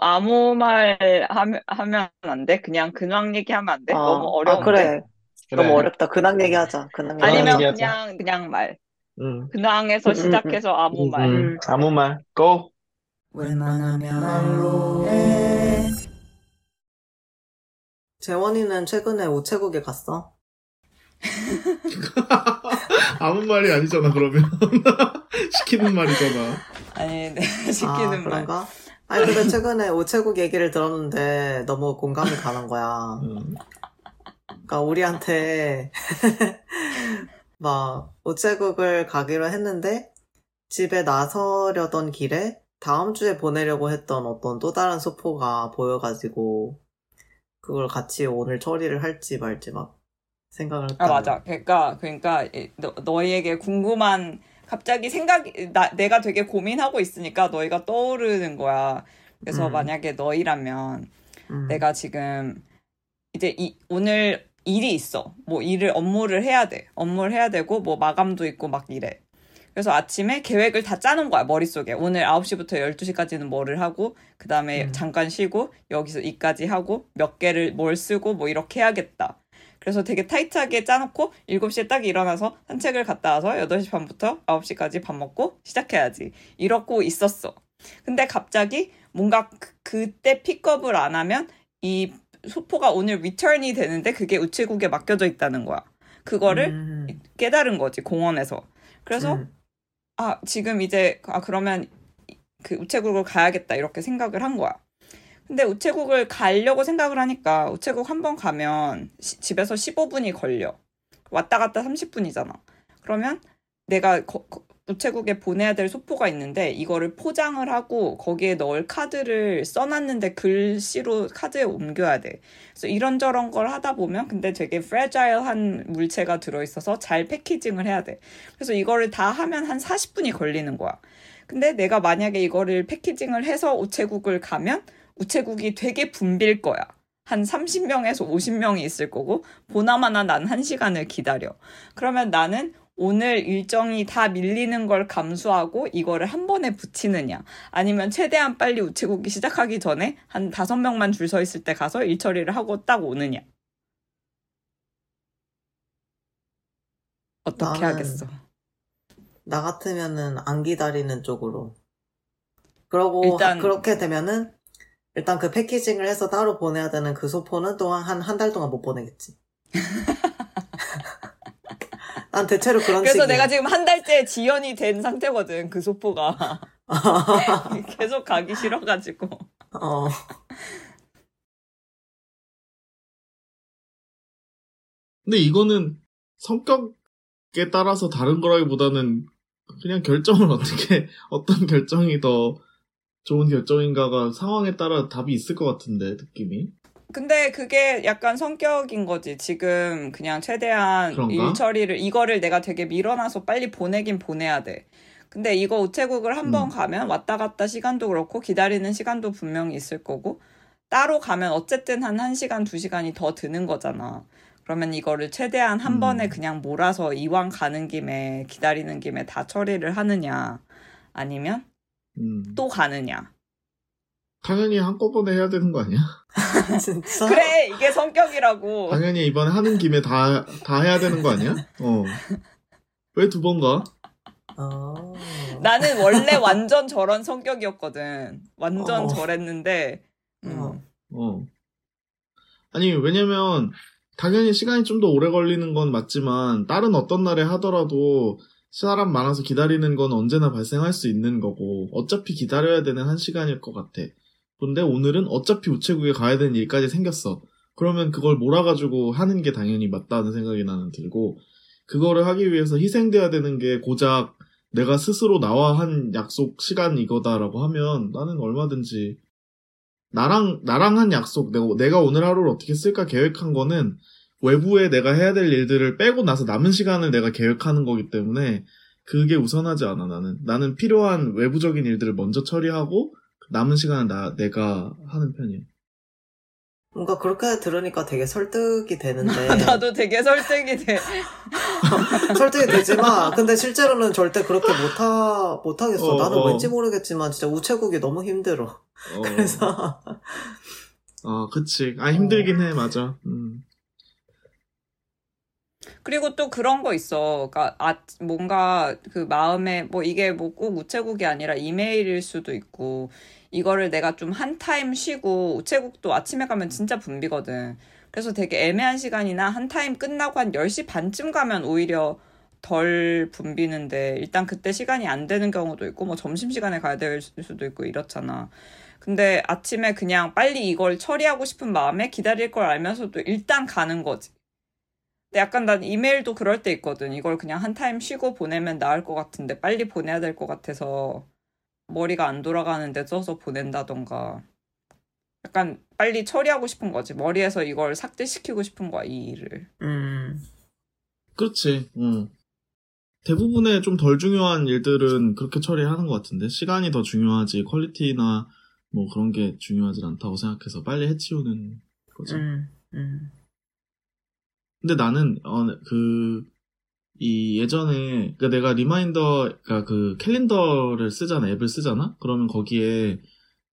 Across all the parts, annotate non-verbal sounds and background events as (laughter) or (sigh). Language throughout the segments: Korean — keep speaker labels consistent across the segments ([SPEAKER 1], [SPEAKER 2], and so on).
[SPEAKER 1] 아무 말 하면, 하면 안 돼? 그냥 근황 얘기하면 안 돼? 너무
[SPEAKER 2] 아, 아,
[SPEAKER 1] 어려운데?
[SPEAKER 2] 그래. 너무
[SPEAKER 3] 그래.
[SPEAKER 2] 어렵다. 근황 얘기하자. 근황
[SPEAKER 3] 근황
[SPEAKER 1] 아니면
[SPEAKER 2] 얘기하자.
[SPEAKER 3] 얘기하자.
[SPEAKER 1] 그냥, 그냥 말.
[SPEAKER 3] 응.
[SPEAKER 1] 근황에서
[SPEAKER 2] 응, 응, 응.
[SPEAKER 1] 시작해서 아무
[SPEAKER 3] 음,
[SPEAKER 1] 말.
[SPEAKER 3] 음.
[SPEAKER 2] 음.
[SPEAKER 3] 아무 말. 고!
[SPEAKER 4] 웬만하면 말로 해.
[SPEAKER 2] 재원이는 최근에 우체국에 갔어? (laughs)
[SPEAKER 3] 아무 말이 아니잖아, 그러면. (laughs) 시키는 말이잖아.
[SPEAKER 1] 아니, 네, (laughs)
[SPEAKER 2] 아,
[SPEAKER 1] 시키는 말.
[SPEAKER 2] 그런가? 아니, 근데 최근에 우체국 얘기를 들었는데 너무 공감이 가는 거야.
[SPEAKER 3] 음.
[SPEAKER 2] 그러니까 우리한테 (laughs) 막 우체국을 가기로 했는데 집에 나서려던 길에 다음 주에 보내려고 했던 어떤 또 다른 소포가 보여가지고 그걸 같이 오늘 처리를 할지 말지 막 생각을 했다.
[SPEAKER 1] 아, 맞아. 그러니까, 그러니까, 이- 너, 너희에게 궁금한, 갑자기 생각이, 나, 내가 되게 고민하고 있으니까 너희가 떠오르는 거야. 그래서
[SPEAKER 2] 음.
[SPEAKER 1] 만약에 너희라면,
[SPEAKER 2] 음.
[SPEAKER 1] 내가 지금, 이제 이, 오늘 일이 있어. 뭐 일을, 업무를 해야 돼. 업무를 해야 되고, 뭐 마감도 있고 막 이래. 그래서 아침에 계획을 다 짜는 거야, 머릿속에. 오늘 9시부터 12시까지는 뭐를 하고, 그 다음에
[SPEAKER 2] 음.
[SPEAKER 1] 잠깐 쉬고, 여기서 이까지 하고, 몇 개를 뭘 쓰고, 뭐 이렇게 해야겠다. 그래서 되게 타이트하게 짜놓고, 7시에 딱 일어나서 산책을 갔다 와서 8시 반부터 9시까지 밥 먹고 시작해야지. 이러고 있었어. 근데 갑자기 뭔가 그, 그때 픽업을 안 하면 이 소포가 오늘 리턴이 되는데 그게 우체국에 맡겨져 있다는 거야. 그거를
[SPEAKER 2] 음.
[SPEAKER 1] 깨달은 거지, 공원에서. 그래서
[SPEAKER 2] 음.
[SPEAKER 1] 아, 지금 이제, 아, 그러면 그 우체국을 가야겠다, 이렇게 생각을 한 거야. 근데 우체국을 가려고 생각을 하니까 우체국 한 번 가면 시- 집에서 15분이 걸려. 왔다 갔다 30분이잖아. 그러면 내가 거- 거- 우체국에 보내야 될 소포가 있는데 이거를 포장을 하고 거기에 넣을 카드를 써놨는데 글씨로 카드에 옮겨야 돼. 그래서 이런저런 걸 하다 보면 근데 되게 프레자일한 물체가 들어있어서 잘 패키징을 해야 돼. 그래서 이거를 다 하면 한 40분이 걸리는 거야. 근데 내가 만약에 이거를 패키징을 해서 우체국을 가면 우체국이 되게 붐빌 거야. 한 30명에서 50명이 있을 거고, 보나마나 난 1시간을 기다려. 그러면 나는 오늘 일정이 다 밀리는 걸 감수하고 이거를 한 번에 붙이느냐, 아니면 최대한 빨리 우체국이 시작하기 전에 한 5명만 줄 서 있을 때 가서 일 처리를 하고 딱 오느냐. 어떻게
[SPEAKER 2] 나는
[SPEAKER 1] 하겠어?
[SPEAKER 2] 나 같으면은 안 기다리는 쪽으로. 그러고
[SPEAKER 1] 일단-
[SPEAKER 2] 하- 그렇게 되면은 일단 그 패키징을 해서 따로 보내야 되는 그 소포는 또한 한 한 달 동안 못 보내겠지. (laughs) 난 대체로 그런
[SPEAKER 1] 그래서
[SPEAKER 2] 식이야.
[SPEAKER 1] 내가 지금 한 달째 지연이 된 상태거든, 그 소포가. (laughs) 계속 가기 싫어가지고.
[SPEAKER 2] 어.
[SPEAKER 3] 근데 이거는 성격에 따라서 다른 거라기보다는 그냥 결정을 어떻게, (laughs) 어떤 결정이 더 좋은 결정인가가 상황에 따라 답이 있을 것 같은데, 느낌이.
[SPEAKER 1] 근데 그게 약간 성격인 거지. 지금 그냥 최대한
[SPEAKER 3] 그런가?
[SPEAKER 1] 일 처리를, 이거를 내가 되게 밀어놔서 빨리 보내긴 보내야 돼. 근데 이거 우체국을 한번
[SPEAKER 3] 음.
[SPEAKER 1] 가면 왔다 갔다 시간도 그렇고 기다리는 시간도 분명히 있을 거고 따로 가면 어쨌든 한 1시간, 2시간이 더 드는 거잖아. 그러면 이거를 최대한 한
[SPEAKER 3] 음.
[SPEAKER 1] 번에 그냥 몰아서 이왕 가는 김에 기다리는 김에 다 처리를 하느냐 아니면
[SPEAKER 3] 음.
[SPEAKER 1] 또 가느냐.
[SPEAKER 3] 당연히 한꺼번에 해야 되는 거 아니야? (laughs)
[SPEAKER 2] 진짜?
[SPEAKER 1] 그래, 이게 성격이라고.
[SPEAKER 3] 당연히 이번에 하는 김에 다, 다 해야 되는 거 아니야? 어. 왜 두 번 가?
[SPEAKER 2] 어.
[SPEAKER 1] 나는 원래 완전 저런 성격이었거든. 완전
[SPEAKER 2] 어.
[SPEAKER 1] 저랬는데, 음,
[SPEAKER 2] 어.
[SPEAKER 3] 어. 아니, 왜냐면, 당연히 시간이 좀 더 오래 걸리는 건 맞지만, 다른 어떤 날에 하더라도, 사람 많아서 기다리는 건 언제나 발생할 수 있는 거고, 어차피 기다려야 되는 한 시간일 것 같아. 근데 오늘은 어차피 우체국에 가야 되는 일까지 생겼어. 그러면 그걸 몰아가지고 하는 게 당연히 맞다는 생각이 나는 들고, 그거를 하기 위해서 희생돼야 되는 게 고작 내가 스스로 나와 한 약속 시간 이거다라고 하면 나는 얼마든지 나랑 나랑 한 약속 내가 내가 오늘 하루를 어떻게 쓸까 계획한 거는 외부에 내가 해야 될 일들을 빼고 나서 남은 시간을 내가 계획하는 거기 때문에 그게 우선하지 않아 나는 나는 필요한 외부적인 일들을 먼저 처리하고 남은 시간은 나 내가 하는 편이야.
[SPEAKER 2] 뭔가 그렇게 들으니까 되게 설득이 되는데 (laughs)
[SPEAKER 1] 나도 되게 설득이 돼. (laughs)
[SPEAKER 2] 설득이 되지만 근데 실제로는 절대 그렇게 못하 못하겠어.
[SPEAKER 3] 어,
[SPEAKER 2] 나는
[SPEAKER 3] 어.
[SPEAKER 2] 왠지 모르겠지만 진짜 우체국이 너무 힘들어.
[SPEAKER 3] 어, (laughs)
[SPEAKER 2] 그래서
[SPEAKER 3] 어, 그치. 아, 힘들긴 해, 맞아. 음.
[SPEAKER 1] 그리고 또 그런 거 있어. 그러니까 아, 뭔가 그 마음에 뭐 이게 뭐 꼭 우체국이 아니라 이메일일 수도 있고 이거를 내가 좀 한 타임 쉬고 우체국도 아침에 가면 진짜 붐비거든. 그래서 되게 애매한 시간이나 한 타임 끝나고 한 10시 반쯤 가면 오히려 덜 붐비는데 일단 그때 시간이 안 되는 경우도 있고 뭐 점심시간에 가야 될 수도 있고 이렇잖아. 근데 아침에 그냥 빨리 이걸 처리하고 싶은 마음에 기다릴 걸 알면서도 일단 가는 거지. 근데 약간 난 이메일도 그럴 때 있거든. 이걸 그냥 한 타임 쉬고 보내면 나을 것 같은데 빨리 보내야 될 것 같아서 머리가 안 돌아가는데 써서 보낸다던가. 약간 빨리 처리하고 싶은 거지. 머리에서 이걸 삭제시키고 싶은 거야, 이 일을.
[SPEAKER 2] 음.
[SPEAKER 3] 그렇지. 응. 대부분의 좀 덜 중요한 일들은 그렇게 처리하는 것 같은데 시간이 더 중요하지 quality나 뭐 그런 게 중요하지 않다고 생각해서 빨리 해치우는 거지.
[SPEAKER 2] 음. 음.
[SPEAKER 3] 근데 나는 어 그 이 예전에 그 내가 reminder 그러니까 그 캘린더를 쓰잖아 앱을 쓰잖아? 그러면 거기에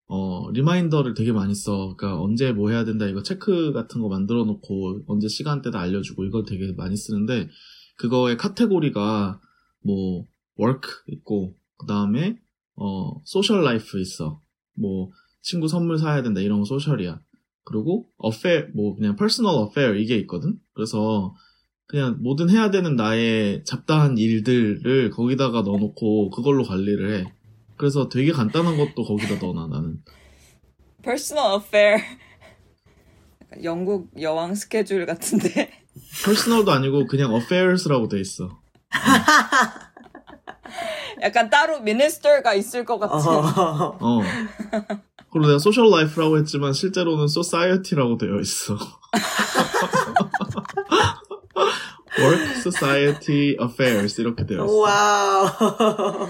[SPEAKER 3] 어 reminder를 되게 많이 써. 그러니까 언제 뭐 해야 된다 이거 체크 같은 거 만들어 놓고 언제 시간대도 알려주고 이걸 되게 많이 쓰는데 그거의 카테고리가 뭐 work 있고 그 다음에 어 social life 있어. 뭐 친구 선물 사야 된다 이런 거 social이야 그리고 affair 뭐 그냥 personal affair 이게 있거든 그래서 그냥 뭐든 해야 되는 나의 잡다한 일들을 거기다가 넣어놓고 그걸로 관리를 해. 그래서 되게 간단한 것도 거기다 넣어놔, 나는.
[SPEAKER 1] Personal affair. 영국 여왕 스케줄 같은데.
[SPEAKER 3] personal도 아니고 그냥 affairs라고 돼 있어. (laughs)
[SPEAKER 1] 약간 따로 minister가 있을 것 같은.
[SPEAKER 2] 어. (laughs)
[SPEAKER 3] 어. 그리고 내가 social life라고 했지만 실제로는 society라고 되어 있어. (laughs) work, society, affairs 이렇게 되어 있어.
[SPEAKER 2] 와우. (laughs)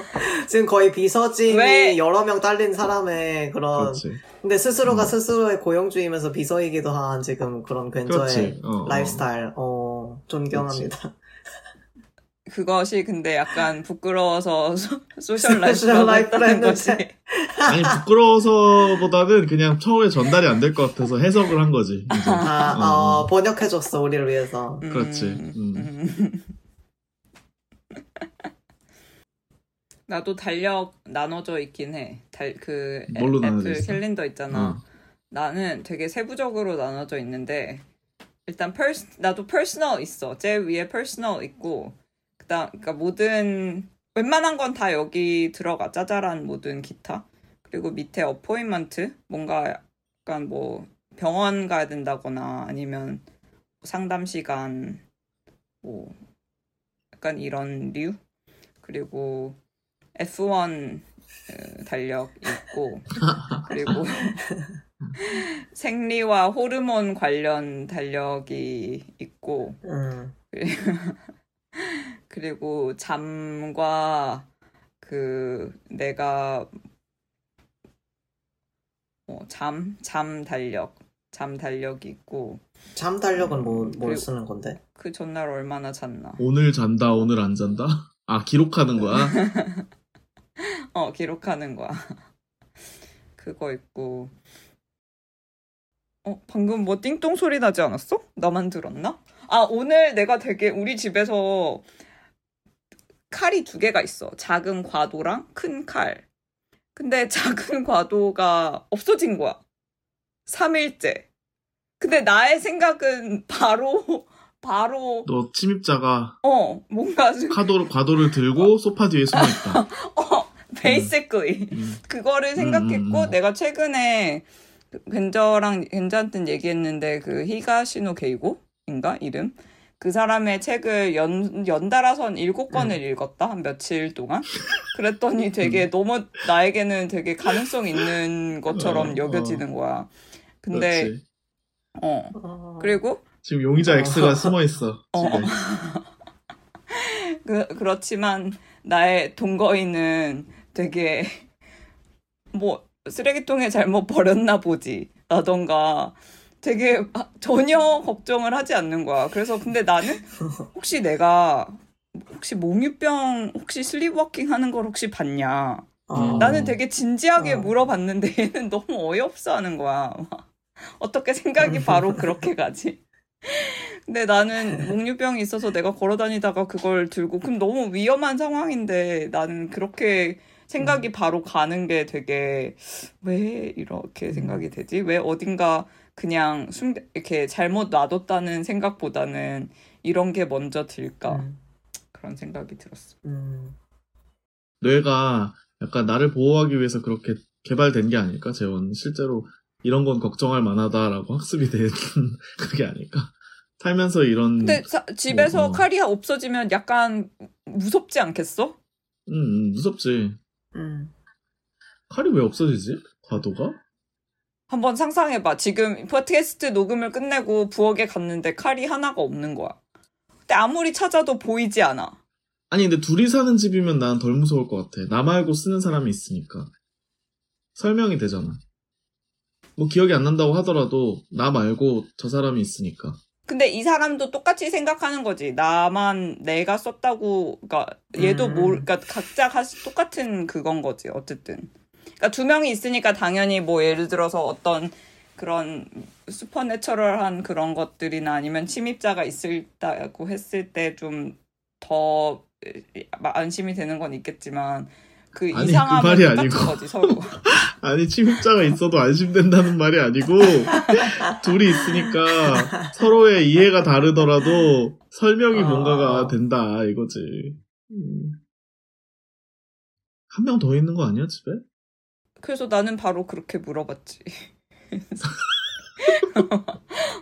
[SPEAKER 2] 지금 거의 비서진이
[SPEAKER 1] 왜?
[SPEAKER 2] 여러 명 딸린 사람의 그런.
[SPEAKER 3] 그렇지.
[SPEAKER 2] 근데 스스로가
[SPEAKER 3] 음.
[SPEAKER 2] 스스로의 고용주이면서 비서이기도 한 지금 그런
[SPEAKER 3] 그렇지. 어, 어.
[SPEAKER 2] 라이프스타일. 어, 존경합니다.
[SPEAKER 1] 그 것이 근데 약간 부끄러워서 소, social life라고 했다는 거지.
[SPEAKER 3] 아니 부끄러워서보다는 그냥 처음에 전달이 안 될 것 같아서 해석을 한 거지. 이제.
[SPEAKER 2] 아,
[SPEAKER 3] 어.
[SPEAKER 2] 어, 번역해줬어, 우리를 위해서.
[SPEAKER 3] 그렇지. 음.
[SPEAKER 1] 음. (laughs) 나도 달력 나눠져 있긴 해. 달, 그 애-
[SPEAKER 3] 뭘로 나눠져
[SPEAKER 1] 애플
[SPEAKER 3] 있어?
[SPEAKER 1] 캘린더 있잖아.
[SPEAKER 3] 어.
[SPEAKER 1] 나는 되게 세부적으로 나눠져 있는데 일단 pers 나도 personal 있어. 제일 위에 personal 있고 그다음 그러니까 모든 웬만한 건 다 여기 들어가. 짜잘한 모든 기타. 그리고 밑에 appointment 뭔가 약간 뭐 병원 가야 된다거나 아니면 상담 시간 뭐 약간 이런 류 그리고 F1 그 달력 있고 그리고 (laughs) 생리와 호르몬 관련 달력이 있고
[SPEAKER 2] 음. (laughs)
[SPEAKER 1] 그리고 잠과 그 내가 어, 잠, 잠 달력, 잠 달력이 있고
[SPEAKER 2] 잠 달력은 뭐, 뭘 쓰는 건데?
[SPEAKER 1] 그 전날 얼마나 잤나.
[SPEAKER 3] 오늘 잔다, 오늘 안 잔다? 아, 기록하는 거야? (laughs)
[SPEAKER 1] 어, 기록하는 거야. (laughs) 그거 있고. 어, 방금 뭐 띵동 소리 나지 않았어? 나만 들었나? 아, 오늘 내가 되게 우리 집에서 칼이 두 개가 있어. 작은 과도랑 큰 칼. 근데 (laughs) 작은 과도가 없어진 거야. 3일째. 근데 나의 생각은 바로, (laughs) 바로,
[SPEAKER 3] 너 침입자가
[SPEAKER 1] 어, 뭔가,
[SPEAKER 3] 카도, 과도를 들고 소파 뒤에 숨어 있다. (laughs)
[SPEAKER 1] 어, basically.
[SPEAKER 3] 음.
[SPEAKER 1] 그거를 생각했고
[SPEAKER 3] 음, 음.
[SPEAKER 1] 내가 최근에 그 겐저랑 겐저한테 얘기했는데 그 히가시노 게이고인가 이름 그 사람의 책을 연 연달아선 일곱 권을 읽었다 한 며칠 동안 (laughs) 그랬더니 되게 너무 나에게는 되게 가능성 있는 것처럼
[SPEAKER 3] 어,
[SPEAKER 1] 여겨지는 거야 근데
[SPEAKER 3] 그렇지.
[SPEAKER 1] 어
[SPEAKER 2] 어.
[SPEAKER 1] 그리고
[SPEAKER 3] 지금 용의자
[SPEAKER 2] 어.
[SPEAKER 3] X가 숨어 있어. (laughs)
[SPEAKER 1] 어. 그, 그렇지만 나의 동거인은 되게 (laughs) 뭐 쓰레기통에 잘못 버렸나 보지 라던가 되게 아, (laughs) 전혀 걱정을 하지 않는 거야. 그래서 근데 나는 (laughs) 혹시 내가 혹시 몽유병 혹시 슬립워킹 하는 걸 혹시 봤냐?
[SPEAKER 2] 어.
[SPEAKER 1] 나는 되게 진지하게
[SPEAKER 2] 어.
[SPEAKER 1] 물어봤는데 얘는 (laughs) 너무 어이없어 하는 거야. 막 어떻게 생각이 바로 그렇게 가지? 근데 나는 몽유병이 있어서 내가 걸어 다니다가 그걸 들고 그럼 너무 위험한 상황인데 나는 그렇게 생각이 바로 가는 게 되게 왜 이렇게 생각이 되지? 왜 어딘가 그냥 숨 이렇게 잘못 놔뒀다는 생각보다는 이런 게 먼저 들까?
[SPEAKER 2] 음,
[SPEAKER 1] 그런 생각이 들었어.
[SPEAKER 2] 음.
[SPEAKER 3] 뇌가 약간 나를 보호하기 위해서 그렇게 개발된 게 아닐까, 재원. 실제로 이런 건 걱정할 만하다라고 학습이 된 (laughs) 그게 아닐까. 살면서 이런,
[SPEAKER 1] 근데 사- 집에서
[SPEAKER 3] 어.
[SPEAKER 1] 칼이 없어지면 약간 무섭지 않겠어?
[SPEAKER 3] 음, 음, 무섭지.
[SPEAKER 2] 음.
[SPEAKER 3] 칼이 왜 없어지지? 과도가?
[SPEAKER 1] 한번 상상해봐. 지금 팟캐스트 녹음을 끝내고 부엌에 갔는데 칼이 하나가 없는 거야. 근데 아무리 찾아도 보이지 않아.
[SPEAKER 3] 아니, 근데 둘이 사는 집이면 난 덜 무서울 것 같아. 나 말고 쓰는 사람이 있으니까. 설명이 되잖아. 뭐 기억이 안 난다고 하더라도 나 말고 저 사람이 있으니까.
[SPEAKER 1] 근데 이 사람도 똑같이 생각하는 거지. 나만 내가 썼다고, 그니까 얘도
[SPEAKER 2] 음.
[SPEAKER 1] 뭘, 그니까 각자 가 똑같은 그건 거지. 어쨌든. 그니까 두 명이 있으니까 당연히 뭐 예를 들어서 어떤 그런 슈퍼내처럴한 그런 것들이나 아니면 침입자가 있다고 했을 때 좀 더 안심이 되는 건 있겠지만 그
[SPEAKER 3] 아니, 그
[SPEAKER 1] 이상함은
[SPEAKER 3] 말이
[SPEAKER 1] 똑같은
[SPEAKER 3] 아니고.
[SPEAKER 1] 거지 서로. (laughs)
[SPEAKER 3] 아니, 침입자가 있어도 안심된다는 말이 아니고, 둘이 있으니까 서로의 이해가 다르더라도 설명이
[SPEAKER 2] 아.
[SPEAKER 3] 뭔가가 된다, 이거지. 음. 한명 더 있는 거 아니야, 집에?
[SPEAKER 1] 그래서 나는 바로 그렇게 물어봤지.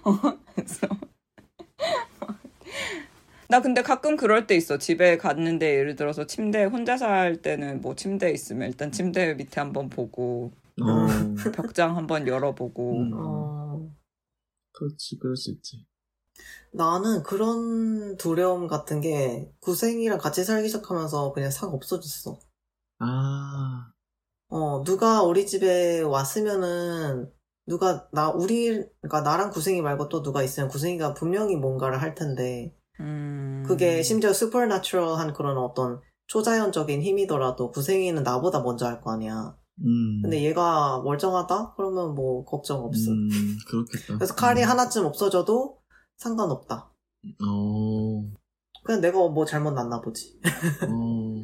[SPEAKER 1] 어, 그래서 나 근데 가끔 그럴 때 있어. 집에 갔는데 예를 들어서 침대 혼자 살 때는 뭐 침대 있으면 일단 침대 밑에 한번 보고
[SPEAKER 3] 어,
[SPEAKER 1] 벽장 한번 열어보고
[SPEAKER 3] 음.
[SPEAKER 2] 어.
[SPEAKER 3] 그렇지, 그럴 수 있지.
[SPEAKER 2] 나는 그런 두려움 같은 게 구생이랑 같이 살기 시작하면서 그냥 싹 없어졌어.
[SPEAKER 3] 아,
[SPEAKER 2] 어, 누가 우리 집에 왔으면은, 누가, 나, 우리, 그러니까 나랑 구생이 말고 또 누가 있으면 구생이가 분명히 뭔가를 할 텐데,
[SPEAKER 1] 음.
[SPEAKER 2] 그게 심지어 슈퍼내추럴한 그런 어떤 초자연적인 힘이더라도 구생이는 나보다 먼저 할 거 아니야.
[SPEAKER 3] 음.
[SPEAKER 2] 근데 얘가 멀쩡하다? 그러면 뭐 걱정 없어.
[SPEAKER 3] 음, 그렇겠다.
[SPEAKER 2] 그래서 칼이
[SPEAKER 3] 음.
[SPEAKER 2] 하나쯤 없어져도 상관없다.
[SPEAKER 3] 어,
[SPEAKER 2] 그냥 내가 뭐 잘못 났나 보지.
[SPEAKER 3] 어.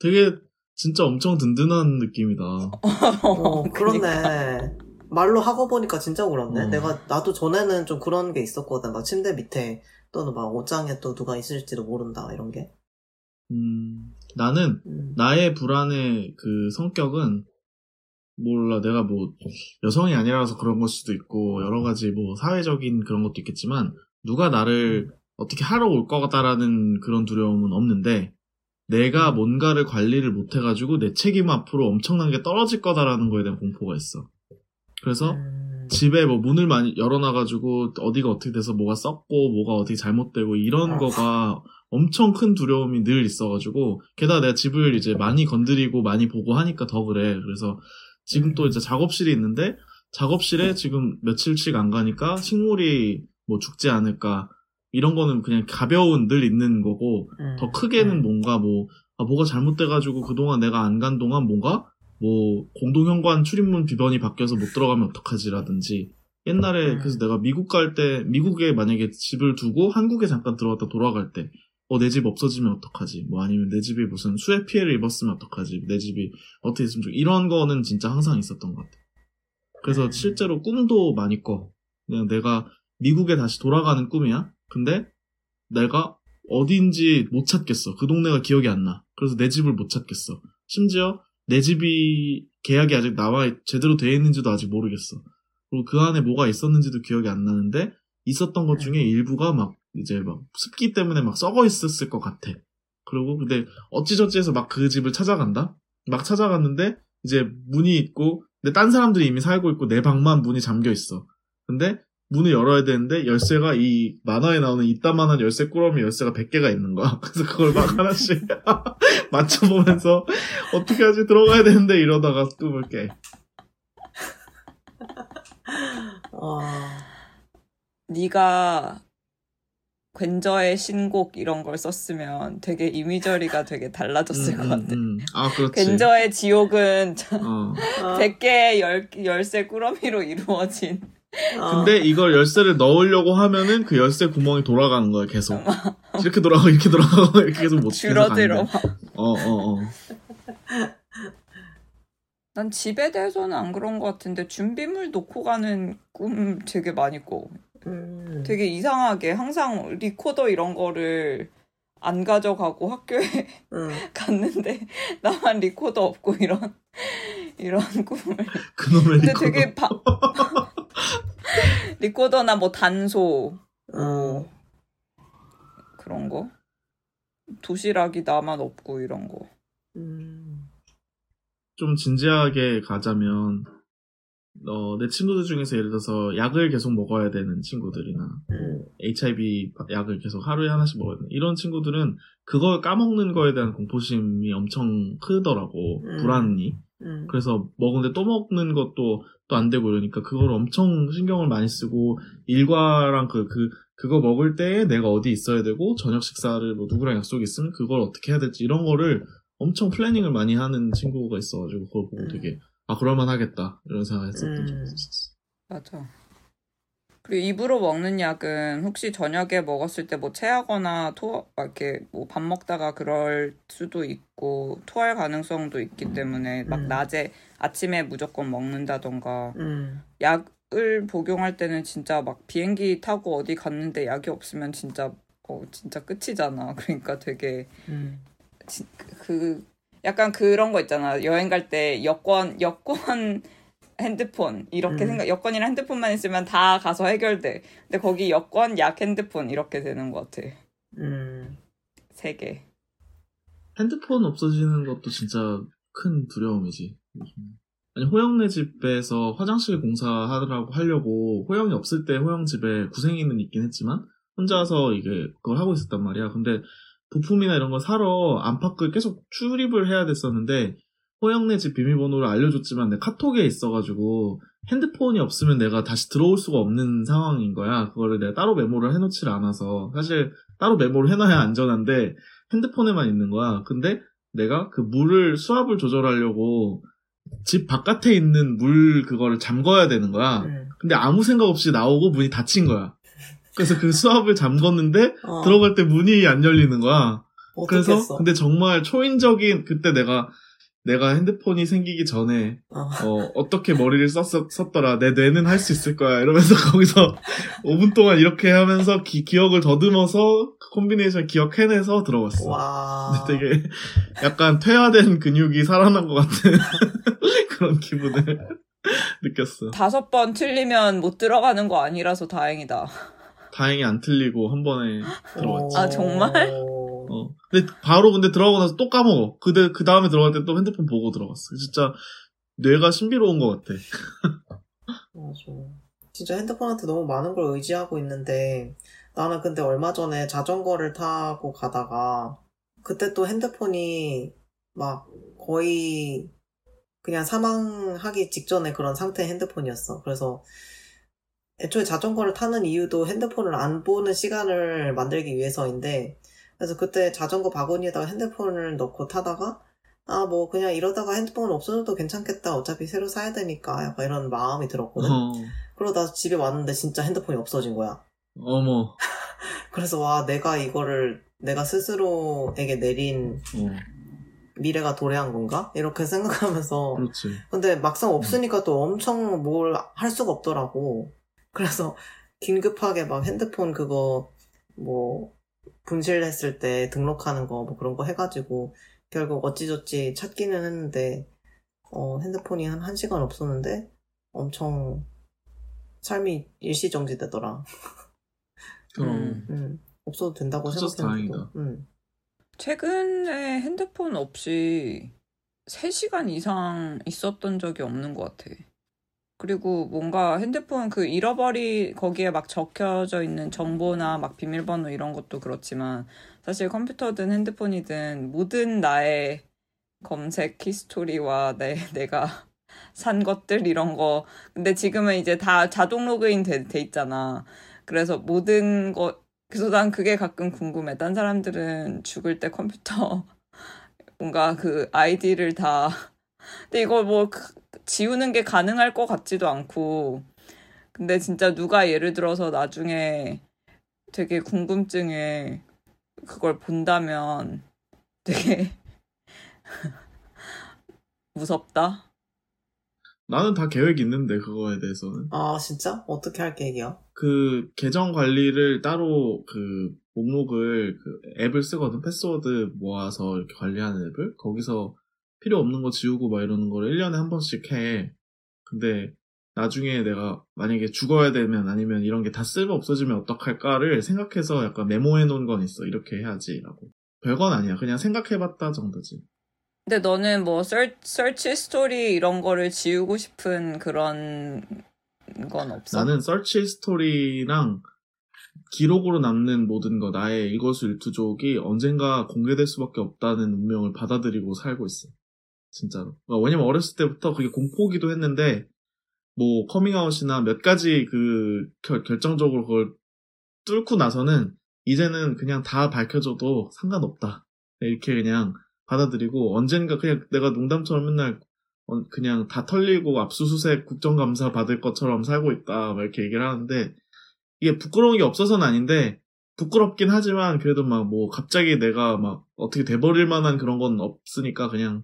[SPEAKER 3] 되게 진짜 엄청 든든한 느낌이다.
[SPEAKER 2] 어, 그렇네. 말로 하고 보니까 진짜 그렇네.
[SPEAKER 3] 어.
[SPEAKER 2] 내가, 나도 전에는 좀 그런 게 있었거든. 막 침대 밑에 또는 막 옷장에 또 누가 있을지도 모른다, 이런 게.
[SPEAKER 3] 음, 나는
[SPEAKER 2] 음.
[SPEAKER 3] 나의 불안의 그 성격은 몰라 내가 뭐 여성이 아니라서 그런 걸 수도 있고 여러 가지 뭐 사회적인 그런 것도 있겠지만 누가 나를 어떻게 하러 올 거다라는 그런 두려움은 없는데 내가 뭔가를 관리를 못 해가지고 내 책임 앞으로 엄청난 게 떨어질 거다라는 거에 대한 공포가 있어. 그래서
[SPEAKER 2] 음.
[SPEAKER 3] 집에 뭐 문을 많이 열어놔가지고 어디가 어떻게 돼서 뭐가 썩고 뭐가 어떻게 잘못되고 이런
[SPEAKER 2] 아.
[SPEAKER 3] 거가 엄청 큰 두려움이 늘 있어가지고 게다가 내가 집을 이제 많이 건드리고 많이 보고 하니까 더 그래. 그래서 지금 또 이제 작업실이 있는데 작업실에 지금 며칠씩 안 가니까 식물이 뭐 죽지 않을까 이런 거는 그냥 가벼운 늘 있는 거고
[SPEAKER 2] 음.
[SPEAKER 3] 더 크게는
[SPEAKER 2] 음.
[SPEAKER 3] 뭔가 뭐, 아, 뭐가 잘못돼가지고 그동안 내가 안 간 동안 뭔가, 뭐, 공동현관 출입문 비번이 바뀌어서 못 들어가면 어떡하지라든지, 옛날에,
[SPEAKER 2] 음.
[SPEAKER 3] 그래서 내가 미국 갈 때, 미국에 만약에 집을 두고 한국에 잠깐 들어갔다 돌아갈 때, 어, 내 집 없어지면 어떡하지? 뭐 아니면 내 집이 무슨 수해 피해를 입었으면 어떡하지? 내 집이 어떻게 됐으면 좋 이런 거는 진짜 항상 있었던 것 같아. 그래서
[SPEAKER 2] 음.
[SPEAKER 3] 실제로 꿈도 많이 꿔. 그냥 내가 미국에 다시 돌아가는 꿈이야? 근데 내가 어딘지 못 찾겠어. 그 동네가 기억이 안 나. 그래서 내 집을 못 찾겠어. 심지어 내 집이 계약이 아직 나와 있- 제대로 돼 있는지도 아직 모르겠어. 그리고 그 안에 뭐가 있었는지도 기억이 안 나는데 있었던 것 중에 일부가 막 이제 막 습기 때문에 막 썩어 있었을 것 같아. 그리고 근데 어찌저찌해서 막 그 집을 찾아간다. 막 찾아갔는데 이제 문이 있고 근데 딴 사람들이 이미 살고 있고 내 방만 문이 잠겨 있어. 근데 문을 열어야 되는데 열쇠가 이 만화에 나오는 이따만한 열쇠 꾸러미 열쇠가 100개가 있는 거야. (laughs) 그래서 그걸 막 하나씩 (laughs) 맞춰보면서 어떻게 하지 들어가야 되는데 이러다가 꿈을 깨.
[SPEAKER 2] 와,
[SPEAKER 1] 네가 괜저의 신곡 이런 걸 썼으면 되게 이미저리가 되게 달라졌을 것 같아.
[SPEAKER 3] 음. 아 그렇지.
[SPEAKER 1] 괜저의 지옥은
[SPEAKER 3] 어. (laughs)
[SPEAKER 2] 어,
[SPEAKER 1] 100개의 열, 열쇠 꾸러미로 이루어진.
[SPEAKER 2] 어.
[SPEAKER 3] 근데 이걸 열쇠를 넣으려고 하면은 그 열쇠 구멍이 돌아가는 거야 계속. 이렇게 돌아가고 이렇게 돌아가고 이렇게 계속 못
[SPEAKER 1] 줄어들어.
[SPEAKER 3] 어어 어. 어.
[SPEAKER 1] 난 집에 대해서는 안 그런 것 같은데 준비물 놓고 가는 꿈 되게 많이 꿔.
[SPEAKER 2] 음.
[SPEAKER 1] 되게 이상하게 항상 리코더 이런 거를 안 가져가고 학교에
[SPEAKER 2] 음. (laughs)
[SPEAKER 1] 갔는데 나만 리코더 없고 이런 이런 꿈을.
[SPEAKER 3] 그놈의
[SPEAKER 1] 근데
[SPEAKER 3] 리코더.
[SPEAKER 1] 되게 바... 리코더나 뭐 단소
[SPEAKER 2] 어.
[SPEAKER 1] 그런 거 도시락이 나만 없고 이런 거.
[SPEAKER 2] 음.
[SPEAKER 3] 좀 진지하게 가자면 어, 내 친구들 중에서 예를 들어서 약을 계속 먹어야 되는 친구들이나
[SPEAKER 2] 음.
[SPEAKER 3] HIV 약을 계속 하루에 하나씩 먹어야 되는 이런 친구들은 그걸 까먹는 거에 대한 공포심이 엄청 크더라고
[SPEAKER 2] 음.
[SPEAKER 3] 불안이
[SPEAKER 2] 음.
[SPEAKER 3] 그래서 먹는데 또 먹는 것도 또 안 되고 이러니까 그걸 엄청 신경을 많이 쓰고 일과랑 그, 그, 그거 먹을 때에 내가 어디 있어야 되고 저녁 식사를 뭐 누구랑 약속이 있으면 그걸 어떻게 해야 될지 이런 거를 엄청 플래닝을 많이 하는 친구가 있어가지고 그걸 보고
[SPEAKER 2] 음.
[SPEAKER 3] 되게 아 그럴만 하겠다 이런 생각을 했었던
[SPEAKER 2] 음.
[SPEAKER 3] 적이 있었어.
[SPEAKER 1] 맞아. 그리고 입으로 먹는 약은 혹시 저녁에 먹었을 때 뭐 체하거나 토, 막 이렇게 뭐 밥 먹다가 그럴 수도 있고 토할 가능성도 있기 때문에 막
[SPEAKER 2] 음.
[SPEAKER 1] 낮에 아침에 무조건 먹는다던가
[SPEAKER 2] 음.
[SPEAKER 1] 약을 복용할 때는 진짜 막 비행기 타고 어디 갔는데 약이 없으면 진짜 어 진짜 끝이잖아. (laughs) 그러니까 되게
[SPEAKER 2] 음.
[SPEAKER 1] 지- 그 약간 그런 거 있잖아. 여행 갈 때 여권 여권 핸드폰 이렇게
[SPEAKER 2] 음.
[SPEAKER 1] 생각 여권이랑 핸드폰만 있으면 다 가서 해결돼. 근데 거기 여권 약 핸드폰 이렇게 되는 것 같아.
[SPEAKER 2] 음.
[SPEAKER 1] 세 개.
[SPEAKER 3] 핸드폰 없어지는 것도 진짜 큰 두려움이지. 아니 호영네 집에서 화장실 공사하라고 하려고 호영이 없을 때 호영 집에 구생이는 있긴 했지만 혼자서 이게 그걸 하고 있었단 말이야. 근데 부품이나 이런 거 사러 안팎을 계속 출입을 해야 됐었는데 호영네 집 비밀번호를 알려줬지만 내 카톡에 있어가지고 핸드폰이 없으면 내가 다시 들어올 수가 없는 상황인 거야. 그거를 내가 따로 메모를 해놓질 않아서 사실 따로 메모를 해놔야 안전한데 핸드폰에만 있는 거야. 근데 내가 그 물을 수압을 조절하려고 집 바깥에 있는 물 그거를 잠궈야 되는 거야.
[SPEAKER 2] 음.
[SPEAKER 3] 근데 아무 생각 없이 나오고 문이 닫힌 거야. 그래서 그 수압을 잠궜는데 (laughs)
[SPEAKER 2] 어.
[SPEAKER 3] 들어갈 때 문이 안 열리는 거야. 그래서
[SPEAKER 2] 어떻겠어?
[SPEAKER 3] 근데 정말 초인적인 그때 내가 내가 핸드폰이 생기기 전에
[SPEAKER 2] 어.
[SPEAKER 3] 어, 어떻게 머리를 썼, 썼더라. 내 뇌는 할 수 있을 거야. 이러면서 (laughs) 거기서 5분 동안 이렇게 하면서 기, 기억을 더듬어서 그 콤비네이션 기억해내서 들어갔어.
[SPEAKER 2] 와.
[SPEAKER 3] 근데 되게 약간 퇴화된 근육이 살아난 것 같은 (laughs) 그런 기분을 느꼈어.
[SPEAKER 1] 다섯 번 틀리면 못 들어가는 거 아니라서 다행이다.
[SPEAKER 3] 다행히 안 틀리고 한 번에 들어갔지.
[SPEAKER 1] 아, 정말?
[SPEAKER 3] 어. 근데 바로 근데 들어가고 나서 또 까먹어. 근데 그 다음에 들어갈 때 또 핸드폰 보고 들어갔어. 진짜 뇌가 신비로운 것 같아. (laughs)
[SPEAKER 2] 맞아. 진짜 핸드폰한테 너무 많은 걸 의지하고 있는데 나는 근데 얼마 전에 자전거를 타고 가다가 그때 또 핸드폰이 막 거의 그냥 사망하기 직전에 그런 상태의 핸드폰이었어. 그래서 애초에 자전거를 타는 이유도 핸드폰을 안 보는 시간을 만들기 위해서인데 그래서 그때 자전거 바구니에다가 핸드폰을 넣고 타다가 아 뭐 그냥 이러다가 핸드폰 없어져도 괜찮겠다 어차피 새로 사야 되니까 약간 이런 마음이 들었거든
[SPEAKER 3] 어.
[SPEAKER 2] 그러다 집에 왔는데 진짜 핸드폰이 없어진 거야
[SPEAKER 3] 어머. (laughs)
[SPEAKER 2] 그래서 와 내가 이거를 내가 스스로에게 내린
[SPEAKER 3] 어.
[SPEAKER 2] 미래가 도래한 건가? 이렇게 생각하면서
[SPEAKER 3] 그렇지.
[SPEAKER 2] 근데 막상 없으니까 또 엄청 뭘 할 수가 없더라고. 그래서 긴급하게 막 핸드폰 그거 뭐 분실했을 때 등록하는 거 뭐 그런 거 해가지고 결국 어찌저찌 찾기는 했는데 어 핸드폰이 한 1시간 없었는데 엄청 삶이 일시정지 되더라.
[SPEAKER 3] 그럼. (laughs)
[SPEAKER 1] 음.
[SPEAKER 2] 음, 없어도 된다고 생각했는데. 음.
[SPEAKER 1] 최근에 핸드폰 없이 3시간 이상 있었던 적이 없는 것 같아. 그리고 뭔가 핸드폰 그 잃어버리, 거기에 막 적혀져 있는 정보나 막 비밀번호 이런 것도 그렇지만 사실 컴퓨터든 핸드폰이든 모든 나의 검색 history와 내, (laughs) 내가 산 것들 이런 거. 근데 지금은 이제 다 자동 로그인 돼, 돼 있잖아. 그래서 모든 것 그래서 난 그게 가끔 궁금해. 딴 사람들은 죽을 때 컴퓨터 (laughs) 뭔가 그 아이디를 다 근데 이걸 뭐 그- 지우는 게 가능할 것 같지도 않고 근데 진짜 누가 예를 들어서 나중에 되게 궁금증에 그걸 본다면 되게 (laughs) 무섭다.
[SPEAKER 3] 나는 다 계획이 있는데 그거에 대해서는
[SPEAKER 2] 아, 진짜? 어떻게 할 계획이야?
[SPEAKER 3] 그 계정 관리를 따로 그 목록을 그 앱을 쓰거든 패스워드 모아서 이렇게 관리하는 앱을 거기서 필요 없는 거 지우고 막 이러는 거를 1년에 한 번씩 해. 근데 나중에 내가 만약에 죽어야 되면 아니면 이런 게 다 쓸모 없어지면 어떡할까를 생각해서 약간 메모해 놓은 건 있어. 이렇게 해야지라고. 별건 아니야. 그냥 생각해봤다 정도지.
[SPEAKER 1] 근데 너는 뭐 서, search history 이런 거를 지우고 싶은 그런 건 없어?
[SPEAKER 3] 나는 search history랑 기록으로 남는 모든 거 나의 일거수일투족이 언젠가 공개될 수밖에 없다는 운명을 받아들이고 살고 있어. 진짜로. 그러니까 왜냐면 어렸을 때부터 그게 공포기도 했는데 뭐 커밍아웃이나 몇 가지 그 결, 결정적으로 그걸 뚫고 나서는 이제는 그냥 다 밝혀져도 상관없다. 이렇게 그냥 받아들이고 언젠가 그냥 내가 농담처럼 맨날 어, 그냥 다 털리고 압수수색 국정감사 받을 것처럼 살고 있다 막 이렇게 얘기를 하는데 이게 부끄러운 게 없어서는 아닌데 부끄럽긴 하지만 그래도 막 뭐 갑자기 내가 막 어떻게 돼버릴 만한 그런 건 없으니까 그냥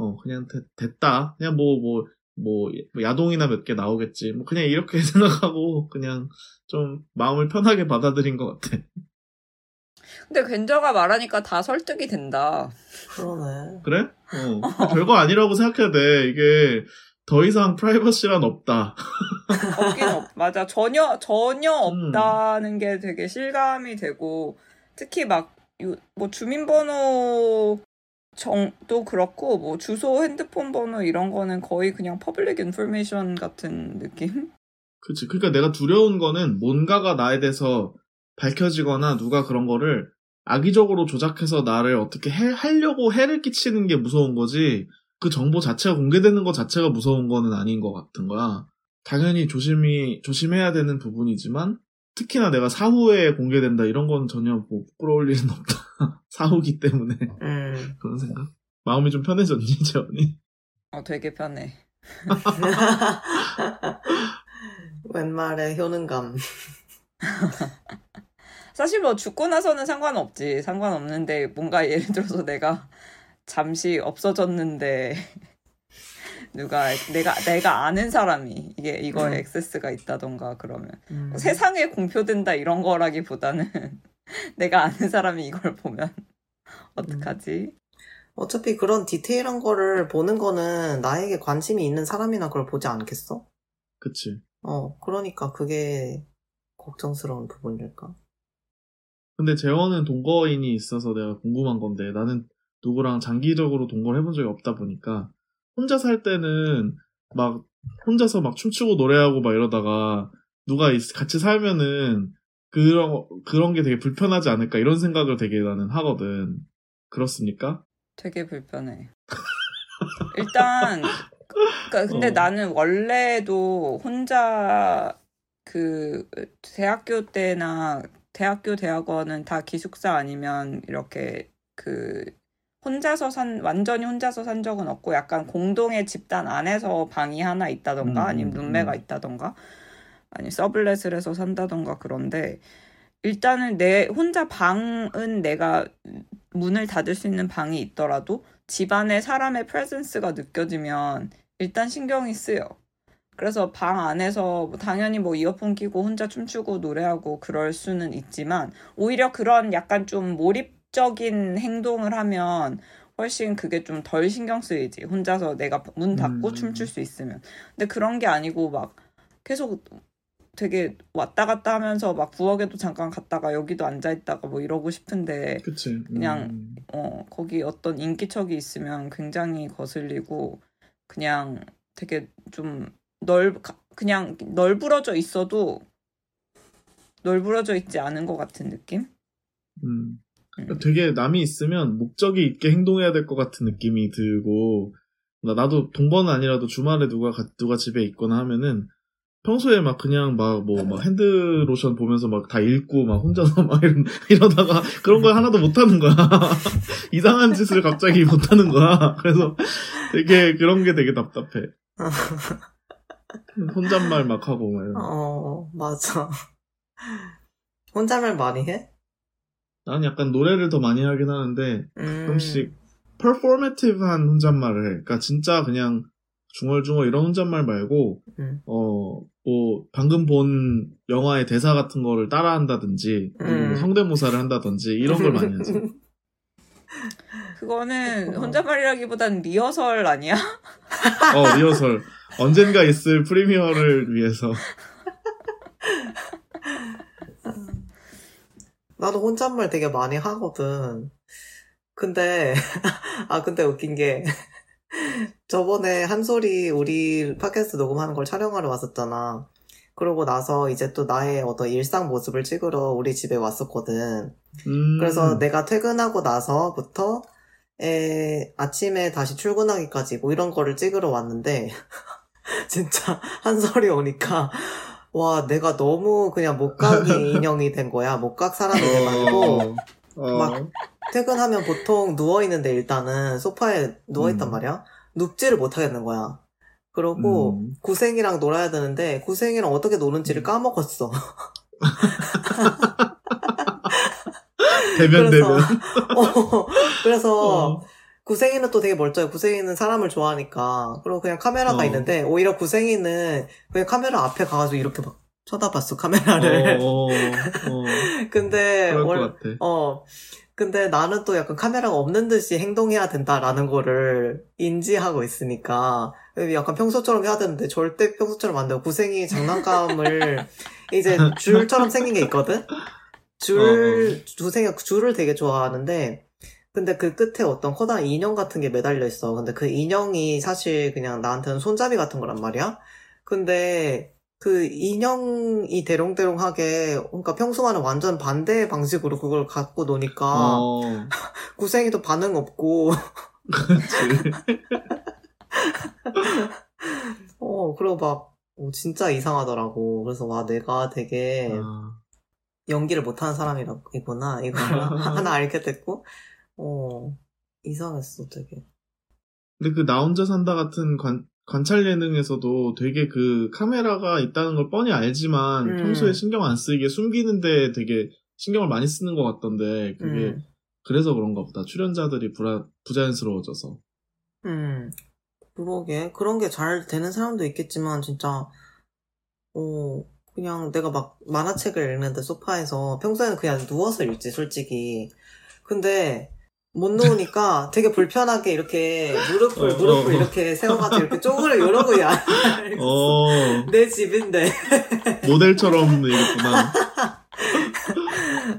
[SPEAKER 3] 어 그냥 됐, 다 그냥 뭐 뭐 뭐 야동이나 몇 개 나오겠지 뭐 그냥 이렇게 (laughs) 생각하고 그냥 좀 마음을 편하게 받아들인 것 같아
[SPEAKER 1] 근데 괜저가 말하니까 다 설득이 된다.
[SPEAKER 2] 그러네.
[SPEAKER 3] 그래? 어 (laughs) 별거 아니라고 생각해야 돼 이게 더 이상 프라이버시란 없다
[SPEAKER 1] 없긴 없, 맞아. 전혀, 전혀
[SPEAKER 3] 음.
[SPEAKER 1] 없다는 게 되게 실감이 되고, 특히 막, 요- 뭐 주민번호 정도 그렇고, 뭐 주소, 핸드폰 번호 이런 거는 거의 그냥 public information 같은 느낌?
[SPEAKER 3] 그치. 그러니까 내가 두려운 거는 뭔가가 나에 대해서 밝혀지거나 누가 그런 거를 악의적으로 조작해서 나를 어떻게 해, 하려고 해를 끼치는 게 무서운 거지. 그 정보 자체가 공개되는 것 자체가 무서운 거는 아닌 것 같은 거야. 당연히 조심히, 조심해야 되는 부분이지만, 특히나 내가 사후에 공개된다 이런 건 전혀 뭐 부끄러울 일은 없다. (laughs) 사후기 때문에.
[SPEAKER 2] 음.
[SPEAKER 3] 그런 생각. 마음이 좀 편해졌니, 재원이?
[SPEAKER 1] 어, 되게 편해. (laughs)
[SPEAKER 2] 웬말에 효능감. (laughs)
[SPEAKER 1] 사실 뭐 죽고 나서는 상관없지. 상관없는데, 뭔가 예를 들어서 내가 잠시 없어졌는데, 누가, 내가, 내가 아는 사람이, 이게, 이거에
[SPEAKER 2] 음.
[SPEAKER 1] 액세스가 있다던가, 그러면.
[SPEAKER 2] 음.
[SPEAKER 1] 세상에 공표된다 이런 거라기보다는 (laughs) 내가 아는 사람이 이걸 보면 (laughs) 어떡하지?
[SPEAKER 2] 어차피 그런 디테일한 거를 보는 거는 나에게 관심이 있는 사람이나 그걸 보지 않겠어?
[SPEAKER 3] 그치.
[SPEAKER 2] 어, 그러니까 그게 걱정스러운 부분일까?
[SPEAKER 3] 근데 재원은 동거인이 있어서 내가 궁금한 건데 나는 누구랑 장기적으로 동거를 해본 적이 없다 보니까 혼자 살 때는 막 혼자서 막 춤추고 노래하고 막 이러다가 누가 있- 같이 살면은 그런 그런 게 되게 불편하지 않을까 이런 생각을 되게 나는 하거든. 그렇습니까?
[SPEAKER 1] 되게 불편해. (laughs) 일단 그러니까 근데
[SPEAKER 3] 어.
[SPEAKER 1] 나는 원래도 혼자 그 대학교 때나 대학교 대학원은 다 기숙사 아니면 이렇게 그 혼자서 산 완전히 혼자서 산 적은 없고 약간 공동의 집단 안에서 방이 하나 있다던가
[SPEAKER 3] 음,
[SPEAKER 1] 아니면
[SPEAKER 3] 음,
[SPEAKER 1] 룸메가
[SPEAKER 3] 음.
[SPEAKER 1] 있다던가 아니 서블렛을 해서 산다던가 그런데 일단은 내 혼자 방은 내가 문을 닫을 수 있는 방이 있더라도 집안에 사람의 프레젠스가 느껴지면 일단 신경이 쓰여. 그래서 방 안에서 뭐 당연히 뭐 이어폰 끼고 혼자 춤추고 노래하고 그럴 수는 있지만 오히려 그런 약간 좀 몰입 적인 행동을 하면 훨씬 그게 좀 덜 신경 쓰이지. 혼자서 내가 문 닫고
[SPEAKER 3] 음.
[SPEAKER 1] 춤출 수 있으면. 근데 그런 게 아니고 막 계속 되게 왔다 갔다 하면서 막 부엌에도 잠깐 갔다가 여기도 앉아 있다가 뭐 이러고 싶은데
[SPEAKER 3] 그치.
[SPEAKER 1] 그냥
[SPEAKER 3] 음.
[SPEAKER 1] 어, 거기 어떤 인기척이 있으면 굉장히 거슬리고, 그냥 되게 좀 넓, 가- 그냥 널브러져 있어도 널브러져 있지 않은 것 같은 느낌?
[SPEAKER 3] 음.
[SPEAKER 1] 음.
[SPEAKER 3] 되게 남이 있으면 목적이 있게 행동해야 될 것 같은 느낌이 들고 나- 나도 동거는 아니라도 주말에 누가 가- 누가 집에 있거나 하면은 평소에 막 그냥 막 뭐 막 (laughs) 핸드로션 보면서 막 다 읽고 막 혼자서 (laughs) 막 이런, 이러다가 그런 걸 하나도 못하는 거야. (laughs) 이상한 짓을 갑자기 못하는 거야. 그래서 되게 그런 게 되게 답답해. 혼잣말 막 하고 막 이런.
[SPEAKER 2] 어, 맞아. 혼잣말 많이 해?
[SPEAKER 3] 나는 약간 노래를 더 많이 하긴 하는데
[SPEAKER 2] 음.
[SPEAKER 3] 가끔씩 퍼포매티브한 혼잣말을 해. 그러니까 진짜 그냥 중얼중얼 이런 혼잣말 말고
[SPEAKER 2] 음.
[SPEAKER 3] 어뭐 방금 본 영화의 대사 같은 거를 따라한다든지 뭐
[SPEAKER 2] 음.
[SPEAKER 3] 성대모사를 한다든지 이런 걸 많이 하지. (laughs)
[SPEAKER 1] 그거는 혼잣말이라기보단 리허설 아니야?
[SPEAKER 3] 어 리허설 언젠가 있을 프리미어를 위해서 (laughs)
[SPEAKER 2] 나도 혼잣말 되게 많이 하거든. 근데, (laughs) 아, 근데 웃긴 게, (laughs) 저번에 한솔이 우리 팟캐스트 녹음하는 걸 촬영하러 왔었잖아. 그러고 나서 이제 또 나의 어떤 일상 모습을 찍으러 우리 집에 왔었거든.
[SPEAKER 3] 음,
[SPEAKER 2] 그래서 내가 퇴근하고 나서부터 에, 아침에 다시 출근하기까지 뭐 이런 거를 찍으러 왔는데 (laughs) 진짜 한설이 오니까 와 내가 너무 그냥 목각이 (laughs) 인형이 된 거야. 목각 사람이 돼가지고
[SPEAKER 3] 어, 어,
[SPEAKER 2] 막 퇴근하면 보통 누워 있는데 일단은 소파에 누워 있단
[SPEAKER 3] 음.
[SPEAKER 2] 말이야. 눕지를 못하겠는 거야. 그러고
[SPEAKER 3] 음.
[SPEAKER 2] 구생이랑 놀아야 되는데 구생이랑 어떻게 노는지를 까먹었어. (laughs)
[SPEAKER 3] 대면
[SPEAKER 2] 그래서-
[SPEAKER 3] 대면. (laughs)
[SPEAKER 2] 어, 그래서
[SPEAKER 3] 어.
[SPEAKER 2] 구생이는 또 되게 멀쩡해. 구생이는 사람을 좋아하니까. 그리고 그냥 카메라가
[SPEAKER 3] 어.
[SPEAKER 2] 있는데, 오히려 구생이는 그냥 카메라 앞에 가가지고 이렇게 막 쳐다봤어, 카메라를.
[SPEAKER 3] 어, 어, 어, (laughs)
[SPEAKER 2] 근데,
[SPEAKER 3] 같아.
[SPEAKER 2] 어. 근데 나는 또 약간 카메라가 없는 듯이 행동해야 된다라는 거를 인지하고 있으니까, 약간 평소처럼 해야 되는데, 절대 평소처럼 안 돼요. 구생이 장난감을 (laughs) 이제 줄처럼 생긴 게 있거든? 줄, 구생이가 줄을 되게 좋아하는데, 근데 그 끝에 어떤 커다란 인형 같은 게 매달려 있어. 근데 그 인형이 사실 그냥 나한테는 손잡이 같은 거란 말이야? 근데 그 인형이 대롱대롱하게, 그러니까 평소와는 완전 반대 방식으로 그걸 갖고 노니까,
[SPEAKER 3] 어, (laughs)
[SPEAKER 2] 구생이도 반응 없고. (laughs) 어, 그리고 막, 어, 진짜 이상하더라고. 그래서 와, 내가 되게
[SPEAKER 3] 아,
[SPEAKER 2] 연기를 못하는 사람이구나. 이거 (laughs) 하나 알게 됐고, 어, 이상했어, 되게.
[SPEAKER 3] 근데 그 나 혼자 산다 같은 관, 관찰 예능에서도 되게 그 카메라가 있다는 걸 뻔히 알지만
[SPEAKER 2] 음.
[SPEAKER 3] 평소에 신경 안 쓰이게 숨기는데 되게 신경을 많이 쓰는 것 같던데 그게
[SPEAKER 2] 음.
[SPEAKER 3] 그래서 그런가 보다. 출연자들이 불안, 부자연스러워져서.
[SPEAKER 2] 음, 그러게. 그런 게 잘 되는 사람도 있겠지만, 진짜, 어, 그냥 내가 막 만화책을 읽는데 소파에서 평소에는 그냥 누워서 읽지, 솔직히. 근데, 못 누우니까 되게 불편하게 이렇게 무릎을,
[SPEAKER 3] 어,
[SPEAKER 2] 무릎을
[SPEAKER 3] 어.
[SPEAKER 2] 이렇게 세워가지고 이렇게 쪼그려 이러고 야.
[SPEAKER 3] 어, (laughs)
[SPEAKER 2] 내 집인데.
[SPEAKER 3] 모델처럼 얘기했구나.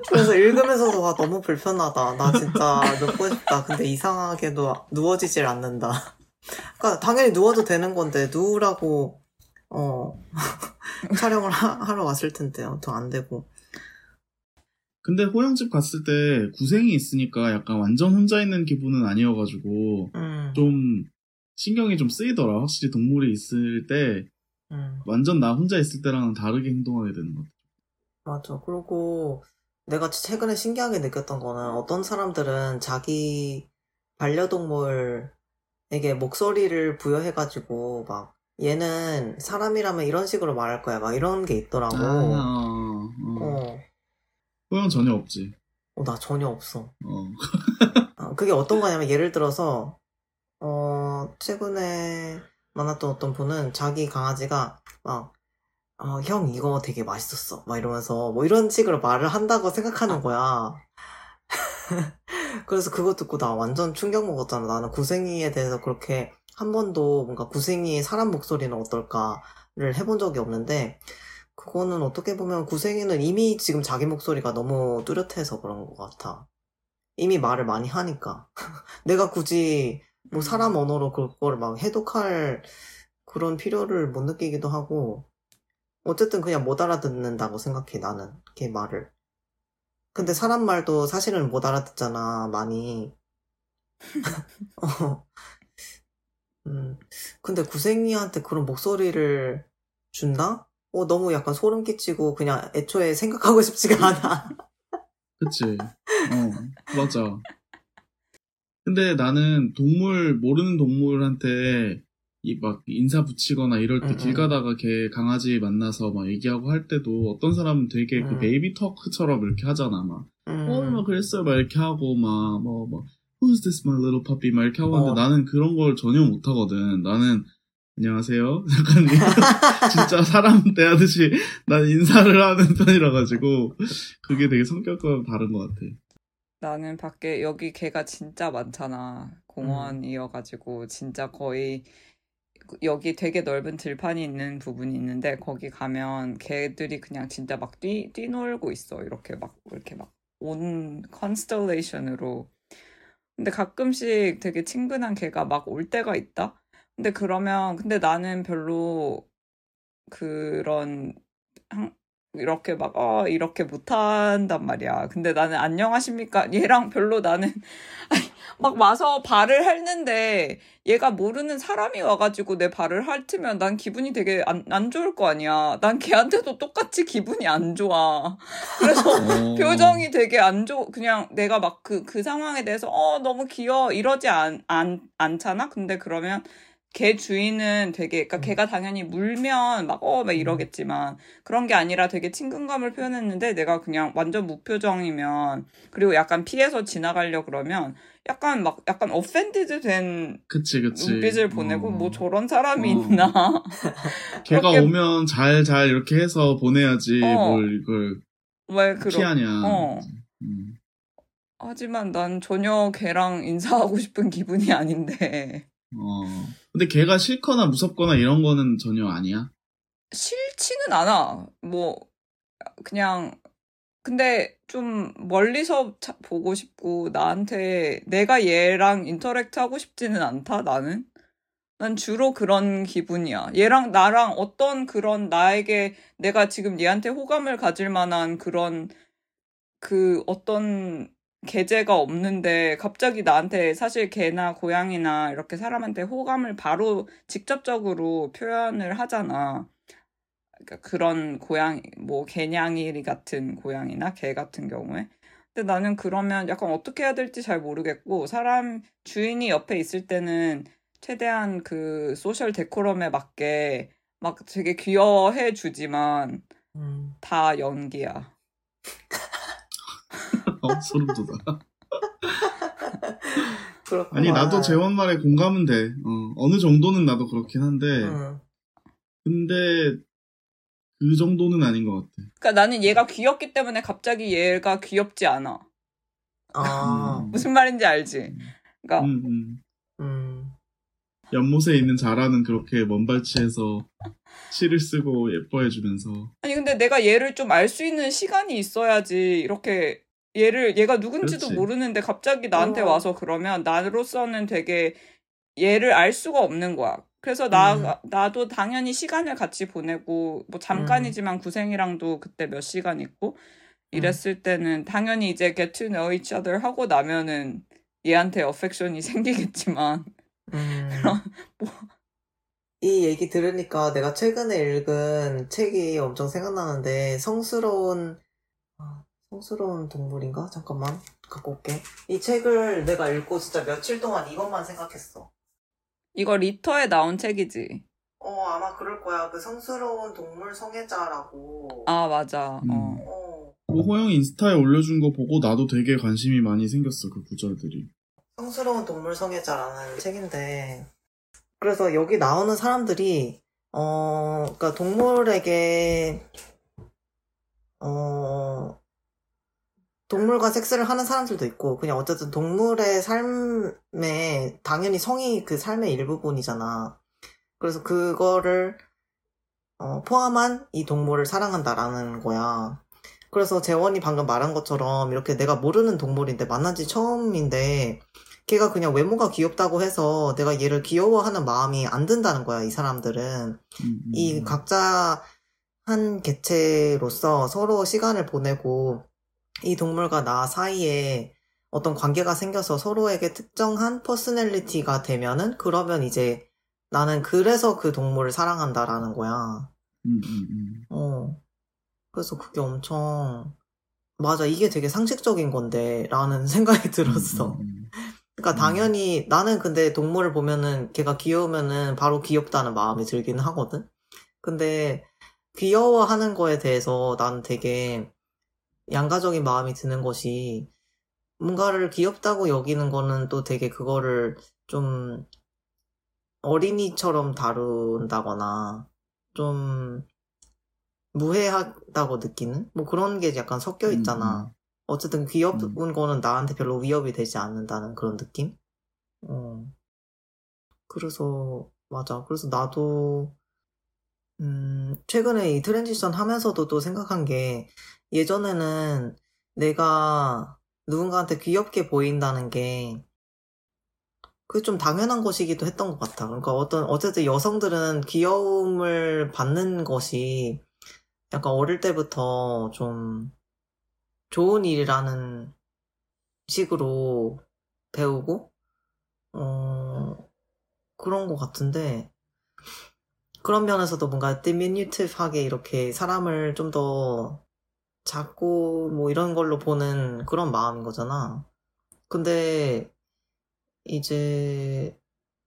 [SPEAKER 2] 그래서 읽으면서도 와, 너무 불편하다. 나 진짜 눕고 싶다. 근데 이상하게도 누워지질 않는다. 그러니까 당연히 누워도 되는 건데 누우라고 어 (laughs) 촬영을 하, 러 왔을 텐데 아무튼 안 되고.
[SPEAKER 3] 근데 호영집 갔을 때 구생이 있으니까 약간 완전 혼자 있는 기분은 아니어가지고
[SPEAKER 2] 음,
[SPEAKER 3] 좀 신경이 좀 쓰이더라. 확실히 동물이 있을 때
[SPEAKER 2] 음,
[SPEAKER 3] 완전 나 혼자 있을 때랑은 다르게 행동하게 되는 것 같아.
[SPEAKER 2] 맞아. 그리고 내가 최근에 신기하게 느꼈던 거는 어떤 사람들은 자기 반려동물에게 목소리를 부여해가지고 막 얘는 사람이라면 이런 식으로 말할 거야. 막 이런 게 있더라고.
[SPEAKER 3] 아, 어, 어.
[SPEAKER 2] 어.
[SPEAKER 3] 호영 전혀 없지.
[SPEAKER 2] 어, 나 전혀 없어.
[SPEAKER 3] 어.
[SPEAKER 2] 아, 그게 어떤 거냐면 예를 들어서 어 최근에 만났던 어떤 분은 자기 강아지가 막 어, 형 이거 되게 맛있었어 막 이러면서 뭐 이런 식으로 말을 한다고 생각하는 거야 (laughs) 그래서 그거 듣고 나 완전 충격 먹었잖아 나는 구생이에 대해서 그렇게 한 번도 뭔가 구생이의 사람 목소리는 어떨까를 해본 적이 없는데 그거는 어떻게 보면 구생이는 이미 지금 자기 목소리가 너무 뚜렷해서 그런 것 같아 이미 말을 많이 하니까. (laughs) 내가 굳이 뭐 사람 언어로 그걸 막 해독할 그런 필요를 못 느끼기도 하고, 어쨌든 그냥 못 알아듣는다고 생각해, 나는. 걔 말을. 근데 사람 말도 사실은 못 알아듣잖아, 많이. (laughs) 어. 음. 근데 구생이한테 그런 목소리를 준다? 어, 너무 약간 소름 끼치고 그냥 애초에 생각하고 (laughs) 싶지가 않아.
[SPEAKER 3] 그치. 어, 맞아. 근데 나는 동물, 모르는 동물한테 이 막 인사 붙이거나 이럴 때
[SPEAKER 2] 응,
[SPEAKER 3] 길
[SPEAKER 2] 응.
[SPEAKER 3] 가다가 걔 강아지 만나서 막 얘기하고 할 때도 어떤 사람은 되게 그
[SPEAKER 2] 응.
[SPEAKER 3] 베이비 터크처럼 이렇게 하잖아. 막,
[SPEAKER 2] 음.
[SPEAKER 3] 어, 막 그랬어요. 막 이렇게 하고, 막, 뭐, 뭐, who's this my little puppy? 막 이렇게 하고
[SPEAKER 2] 어.
[SPEAKER 3] 하는데 나는 그런 걸 전혀 못 하거든. 나는, 안녕하세요. (laughs) 약간, (laughs) 진짜 사람 대하듯이 난 인사를 하는 편이라 가지고, 그게 되게 성격과 다른 것 같아.
[SPEAKER 1] 나는 밖에 여기 개가 진짜 많잖아.
[SPEAKER 2] 음.
[SPEAKER 1] 공원이어가지고 진짜 거의 여기 되게 넓은 들판이 있는 부분이 있는데 거기 가면 개들이 그냥 진짜 막 뛰, 뛰놀고 있어. 이렇게 막 이렇게 막 온 constellation으로. 근데 가끔씩 되게 친근한 개가 막 올 때가 있다. 근데 그러면 근데 나는 별로 그런 한- 이렇게 막, 어, 이렇게 못한단 말이야. 근데 나는 안녕하십니까? (laughs) 얘랑 별로 나는, 막 와서 발을 핥는데 얘가 모르는 사람이 와가지고 내 발을 핥으면 난 기분이 되게 안, 안 좋을 거 아니야. 난 걔한테도 똑같이 기분이 안 좋아. 그래서 (laughs)
[SPEAKER 3] 어.
[SPEAKER 1] 표정이 되게 안 좋, 그냥 내가 막 그, 그 상황에 대해서, 어, 너무 귀여워. 이러지 않, 않, 않잖아? 근데 그러면 걔 주인은 되게, 그러니까
[SPEAKER 2] 음.
[SPEAKER 1] 걔가 당연히 물면 막, 어, 막 이러겠지만, 그런 게 아니라 되게 친근감을 표현했는데, 내가 그냥 완전 무표정이면, 그리고 약간 피해서 지나가려 그러면, 약간 막, 약간 offended 된
[SPEAKER 3] 그치, 그치.
[SPEAKER 1] 눈빛을 보내고,
[SPEAKER 3] 어.
[SPEAKER 1] 뭐 저런 사람이
[SPEAKER 3] 어.
[SPEAKER 1] 있나. (laughs)
[SPEAKER 3] 걔가 오면 잘, 잘 이렇게 해서 보내야지
[SPEAKER 1] 어.
[SPEAKER 3] 뭘 이걸
[SPEAKER 1] 왜 그런.
[SPEAKER 3] 피하냐.
[SPEAKER 1] 어.
[SPEAKER 3] 음.
[SPEAKER 1] 하지만 난 전혀 걔랑 인사하고 싶은 기분이 아닌데.
[SPEAKER 3] 어. 근데 걔가 싫거나 무섭거나 이런 거는 전혀 아니야.
[SPEAKER 1] 싫지는 않아. 뭐, 그냥, 근데 좀 멀리서 차- 보고 싶고, 나한테, 내가 얘랑 인터랙트 하고 싶지는 않다, 나는. 난 주로 그런 기분이야. 얘랑 나랑 어떤 그런 나에게 내가 지금 얘한테 호감을 가질 만한 그런 그 어떤 계제가 없는데 갑자기 나한테 사실 개나 고양이나 이렇게 사람한테 호감을 바로 직접적으로 표현을 하잖아. 그러니까 그런 고양이, 뭐 개냥이 같은 고양이나 개 같은 경우에. 근데 나는 그러면 약간 어떻게 해야 될지 잘 모르겠고 사람 주인이 옆에 있을 때는 최대한 그 소셜 데코럼에 맞게 막 되게 귀여워해 주지만
[SPEAKER 2] 음.
[SPEAKER 1] 다 연기야. (laughs)
[SPEAKER 3] 어, 소름 돋아. (laughs)
[SPEAKER 2] 그렇구나.
[SPEAKER 3] 아니, 나도 재원 말에 공감은 돼. 어, 어느 정도는 나도 그렇긴 한데,
[SPEAKER 2] 음.
[SPEAKER 3] 근데, 그 정도는 아닌 것 같아.
[SPEAKER 1] 그러니까 나는 얘가 귀엽기 때문에 갑자기 얘가 귀엽지 않아.
[SPEAKER 2] 아,
[SPEAKER 3] 음.
[SPEAKER 1] 무슨 말인지 알지? 그러니까
[SPEAKER 3] 음, 음.
[SPEAKER 2] 음.
[SPEAKER 3] 연못에 있는 자라는 그렇게 먼발치해서 실을 쓰고 예뻐해주면서.
[SPEAKER 1] 아니 근데 내가 얘를 좀 알 수 있는 시간이 있어야지 이렇게 얘를 얘가 누군지도
[SPEAKER 3] 그렇지.
[SPEAKER 1] 모르는데 갑자기 나한테
[SPEAKER 2] 어.
[SPEAKER 1] 와서 그러면 나로서는 되게 얘를 알 수가 없는 거야. 그래서 나
[SPEAKER 2] 음.
[SPEAKER 1] 나도 당연히 시간을 같이 보내고 뭐 잠깐이지만 구생이랑도 그때 몇 시간 있고 이랬을 때는 당연히 이제 get to know each other 하고 나면은 얘한테 어펙션이 (laughs) 생기겠지만
[SPEAKER 2] 음.
[SPEAKER 1] 뭐.
[SPEAKER 2] 이 얘기 들으니까 내가 최근에 읽은 책이 엄청 생각나는데 성스러운 아, 성스러운 동물인가? 잠깐만 갖고 올게. 이 책을 내가 읽고 진짜 며칠 동안 이것만 생각했어.
[SPEAKER 1] 이거 리터에 나온 책이지.
[SPEAKER 2] 어 아마 그럴 거야. 그 성스러운 동물 성애자라고.
[SPEAKER 1] 아 맞아.
[SPEAKER 3] 음.
[SPEAKER 1] 어.
[SPEAKER 2] 어,
[SPEAKER 3] 그 호영 인스타에 올려준 거 보고 나도 되게 관심이 많이 생겼어, 그 구절들이.
[SPEAKER 2] 성스러운 동물 성애자라는 책인데 그래서 여기 나오는 사람들이 어 그러니까 동물에게 어 동물과 섹스를 하는 사람들도 있고 그냥 어쨌든 동물의 삶에 당연히 성이 그 삶의 일부분이잖아. 그래서 그거를 어, 포함한 이 동물을 사랑한다라는 거야. 그래서 재원이 방금 말한 것처럼 이렇게 내가 모르는 동물인데 만난 지 처음인데 걔가 그냥 외모가 귀엽다고 해서 내가 얘를 귀여워하는 마음이 안 든다는 거야, 이 사람들은.
[SPEAKER 3] 음, 음,
[SPEAKER 2] 이
[SPEAKER 3] 음.
[SPEAKER 2] 각자 한 개체로서 서로 시간을 보내고 이 동물과 나 사이에 어떤 관계가 생겨서 서로에게 특정한 personality가 되면은 그러면 이제 나는 그래서 그 동물을 사랑한다라는 거야.
[SPEAKER 3] 음, 음, 음.
[SPEAKER 2] 어. 그래서 그게 엄청, 맞아, 이게 되게 상식적인 건데, 라는 (laughs) 생각이 들었어.
[SPEAKER 3] 음, 음,
[SPEAKER 2] 그러니까
[SPEAKER 3] 음.
[SPEAKER 2] 당연히, 나는 근데 동물을 보면은, 걔가 귀여우면은 바로 귀엽다는 마음이 들긴 하거든? 근데, 귀여워하는 거에 대해서 나는 되게 양가적인 마음이 드는 것이, 뭔가를 귀엽다고 여기는 거는 또 되게 그거를 좀 어린이처럼 다룬다거나 좀 무해하다고 느끼는 뭐 그런 게 약간 섞여
[SPEAKER 3] 음,
[SPEAKER 2] 있잖아. 어쨌든 귀여운 거는 나한테 별로 위협이 되지 않는다는 그런 느낌? 어. 그래서 맞아. 그래서 나도 음, 최근에 이 transition 하면서도 또 생각한 게 예전에는 내가 누군가한테 귀엽게 보인다는 게 그게 좀 당연한 것이기도 했던 것 같아. 그러니까 어떤, 어쨌든 여성들은 귀여움을 받는 것이 약간 어릴 때부터 좀 좋은 일이라는 식으로 배우고, 어, 그런 것 같은데, 그런 면에서도 뭔가 디미뉴티브하게 이렇게 사람을 좀 더 작고 뭐 이런 걸로 보는 그런 마음인 거잖아. 근데 이제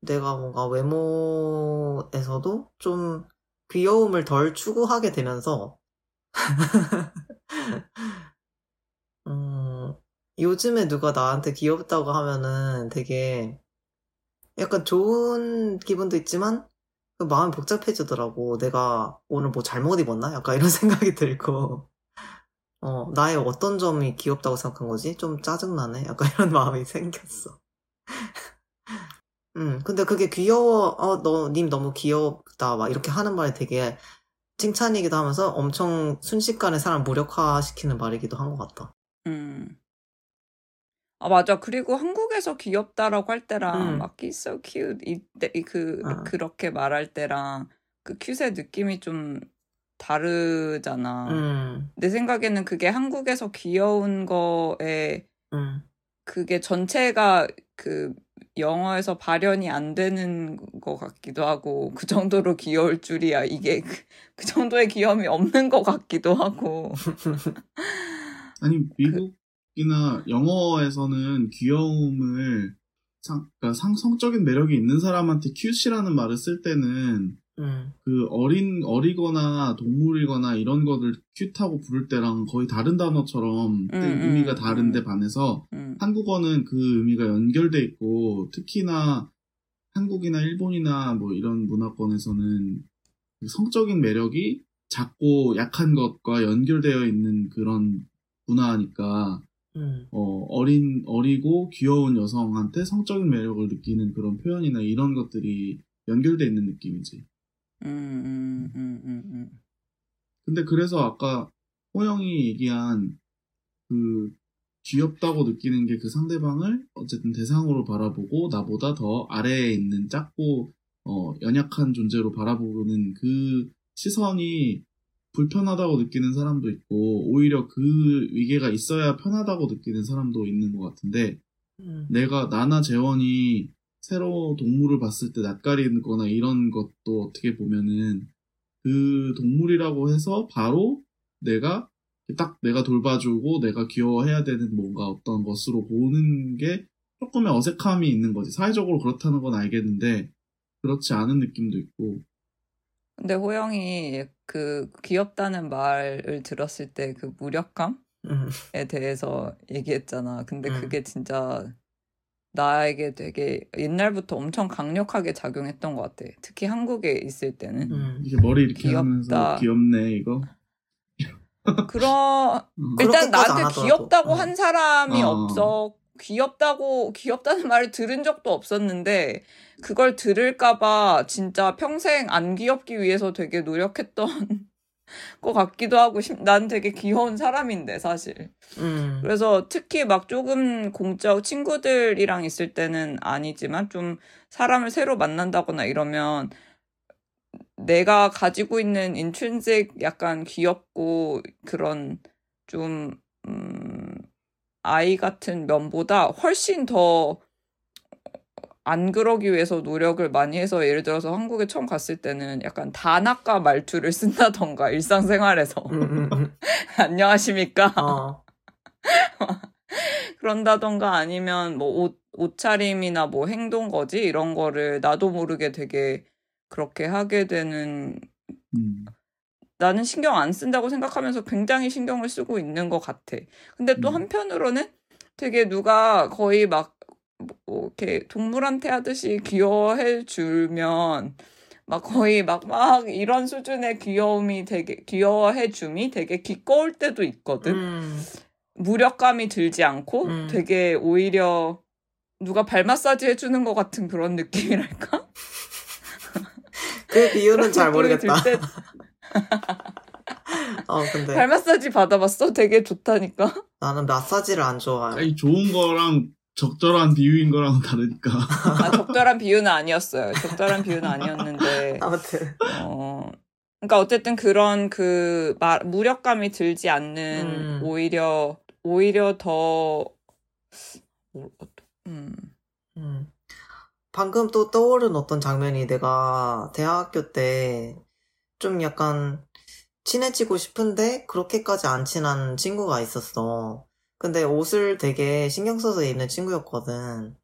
[SPEAKER 2] 내가 뭔가 외모에서도 좀 귀여움을 덜 추구하게 되면서 (laughs) 음, 요즘에 누가 나한테 귀엽다고 하면은 되게 약간 좋은 기분도 있지만 그 마음이 복잡해지더라고. 내가 오늘 뭐 잘못 입었나? 약간 이런 (laughs) 생각이 들고 어, 나의 어떤 점이 귀엽다고 생각한 거지? 좀 짜증나네? 약간 이런 (laughs) 마음이 생겼어. 음, 근데 그게 귀여워, 어, 너, 님 너무 귀엽다, 막 이렇게 하는 말이 되게 칭찬이기도 하면서 엄청 순식간에 사람 무력화시키는 말이기도 한 것 같다.
[SPEAKER 1] 음. 아, 맞아. 그리고 한국에서 귀엽다라고 할 때랑
[SPEAKER 2] 음.
[SPEAKER 1] 막 he's so cute 이그
[SPEAKER 2] 어.
[SPEAKER 1] 그렇게 말할 때랑 그 큐의 느낌이 좀 다르잖아.
[SPEAKER 2] 음,
[SPEAKER 1] 내 생각에는 그게 한국에서 귀여운 거에
[SPEAKER 2] 음,
[SPEAKER 1] 그게 전체가 그 영어에서 발현이 안 되는 것 같기도 하고 그 정도로 귀여울 줄이야. 이게 그, 그 정도의 귀여움이 없는 것 같기도 하고. (laughs)
[SPEAKER 3] 아니 미국이나 영어에서는 귀여움을 상, 그러니까 상, 성적인 매력이 있는 사람한테 큐시라는 말을 쓸 때는
[SPEAKER 2] 음,
[SPEAKER 3] 그 어린 어리거나 동물이거나 이런 것들 큐트하고 부를 때랑 거의 다른 단어처럼
[SPEAKER 1] 음,
[SPEAKER 3] 의미가
[SPEAKER 1] 음,
[SPEAKER 3] 다른데
[SPEAKER 1] 음.
[SPEAKER 3] 반해서
[SPEAKER 1] 음,
[SPEAKER 3] 한국어는 그 의미가 연결돼 있고 특히나 한국이나 일본이나 뭐 이런 문화권에서는 그 성적인 매력이 작고 약한 것과 연결되어 있는 그런 문화니까
[SPEAKER 2] 음,
[SPEAKER 3] 어, 어린 어리고 귀여운 여성한테 성적인 매력을 느끼는 그런 표현이나 이런 것들이 연결돼 있는 느낌이지.
[SPEAKER 1] 음, 음, 음.
[SPEAKER 3] 근데 그래서 아까 호영이 얘기한 그 귀엽다고 느끼는 게 그 상대방을 어쨌든 대상으로 바라보고 나보다 더 아래에 있는 작고 어, 연약한 존재로 바라보는 그 시선이 불편하다고 느끼는 사람도 있고 오히려 그 위계가 있어야 편하다고 느끼는 사람도 있는 것 같은데
[SPEAKER 2] 음,
[SPEAKER 3] 내가 나나 재원이 새로 동물을 봤을 때 낯가리거나 이런 것도 어떻게 보면은 그 동물이라고 해서 바로 내가 딱 내가 돌봐주고 내가 귀여워해야 되는 뭔가 어떤 것으로 보는 게 조금의 어색함이 있는 거지. 사회적으로 그렇다는 건 알겠는데 그렇지 않은 느낌도 있고.
[SPEAKER 1] 근데 호영이 그 귀엽다는 말을 들었을 때 그 무력감에
[SPEAKER 2] 음,
[SPEAKER 1] 대해서 얘기했잖아. 근데
[SPEAKER 2] 음.
[SPEAKER 1] 그게 진짜 나에게 되게 옛날부터 엄청 강력하게 작용했던 것 같아. 특히 한국에 있을 때는.
[SPEAKER 2] 음.
[SPEAKER 3] 이게 머리 이렇게
[SPEAKER 1] 귀엽다.
[SPEAKER 3] 하면서 귀엽네 이거. (laughs)
[SPEAKER 1] 그런
[SPEAKER 3] 음.
[SPEAKER 1] 일단 나한테. 귀엽다고
[SPEAKER 2] 어.
[SPEAKER 1] 한 사람이
[SPEAKER 3] 어.
[SPEAKER 1] 없어. 귀엽다고 귀엽다는 말을 들은 적도 없었는데 그걸 들을까봐 진짜 평생 안 귀엽기 위해서 되게 노력했던 것 같기도 하고 심- 난 되게 귀여운 사람인데 사실.
[SPEAKER 2] 음,
[SPEAKER 1] 그래서 특히 막 조금 공짜 친구들이랑 있을 때는 아니지만 좀 사람을 새로 만난다거나 이러면 내가 가지고 있는 인트rinsic 약간 귀엽고 그런 좀 음, 아이 같은 면보다 훨씬 더 안 그러기 위해서 노력을 많이 해서 예를 들어서 한국에 처음 갔을 때는 약간 단아까 말투를 (laughs) 쓴다던가 일상생활에서
[SPEAKER 2] 음, 음, 음. (laughs)
[SPEAKER 1] 안녕하십니까
[SPEAKER 2] 어. (laughs)
[SPEAKER 1] 그런다던가 아니면 뭐 옷, 옷차림이나 뭐 행동 거지 이런 거를 나도 모르게 되게 그렇게 하게 되는
[SPEAKER 3] 음.
[SPEAKER 1] 나는 신경 안 쓴다고 생각하면서 굉장히 신경을 쓰고 있는 것 같아. 근데 또
[SPEAKER 3] 음.
[SPEAKER 1] 한편으로는 되게 누가 거의 막, 뭐, 이렇게 동물한테 하듯이 귀여워해 주면, 막 거의 막, 막 이런 수준의 귀여움이 되게, 귀여워해 줌이 되게 기꺼울 때도 있거든.
[SPEAKER 2] 음.
[SPEAKER 1] 무력감이 들지 않고
[SPEAKER 2] 음.
[SPEAKER 1] 되게 오히려 누가 발 마사지 해주는 것 같은 그런 느낌이랄까?
[SPEAKER 2] 그 비유는 잘 모르겠다.
[SPEAKER 1] 들 때,
[SPEAKER 2] 어, 근데
[SPEAKER 1] 발 마사지 받아봤어? 되게 좋다니까?
[SPEAKER 2] 나는 마사지를 안 좋아해.
[SPEAKER 3] 아니, 좋은 거랑 적절한 비유인 거랑 다르니까. (laughs)
[SPEAKER 1] 아, 적절한 비유는 아니었어요. 적절한 비유는 아니었는데,
[SPEAKER 2] 아무튼.
[SPEAKER 1] 어, 그러니까 어쨌든 그런 그 마, 무력감이 들지 않는
[SPEAKER 2] 음.
[SPEAKER 1] 오히려 오히려 더 뭐, 음,
[SPEAKER 2] 음. 방금 또 떠오른 어떤 장면이 내가 대학교 때 좀 약간 친해지고 싶은데 그렇게까지 안 친한 친구가 있었어. 근데 옷을 되게 신경 써서 입는 친구였거든.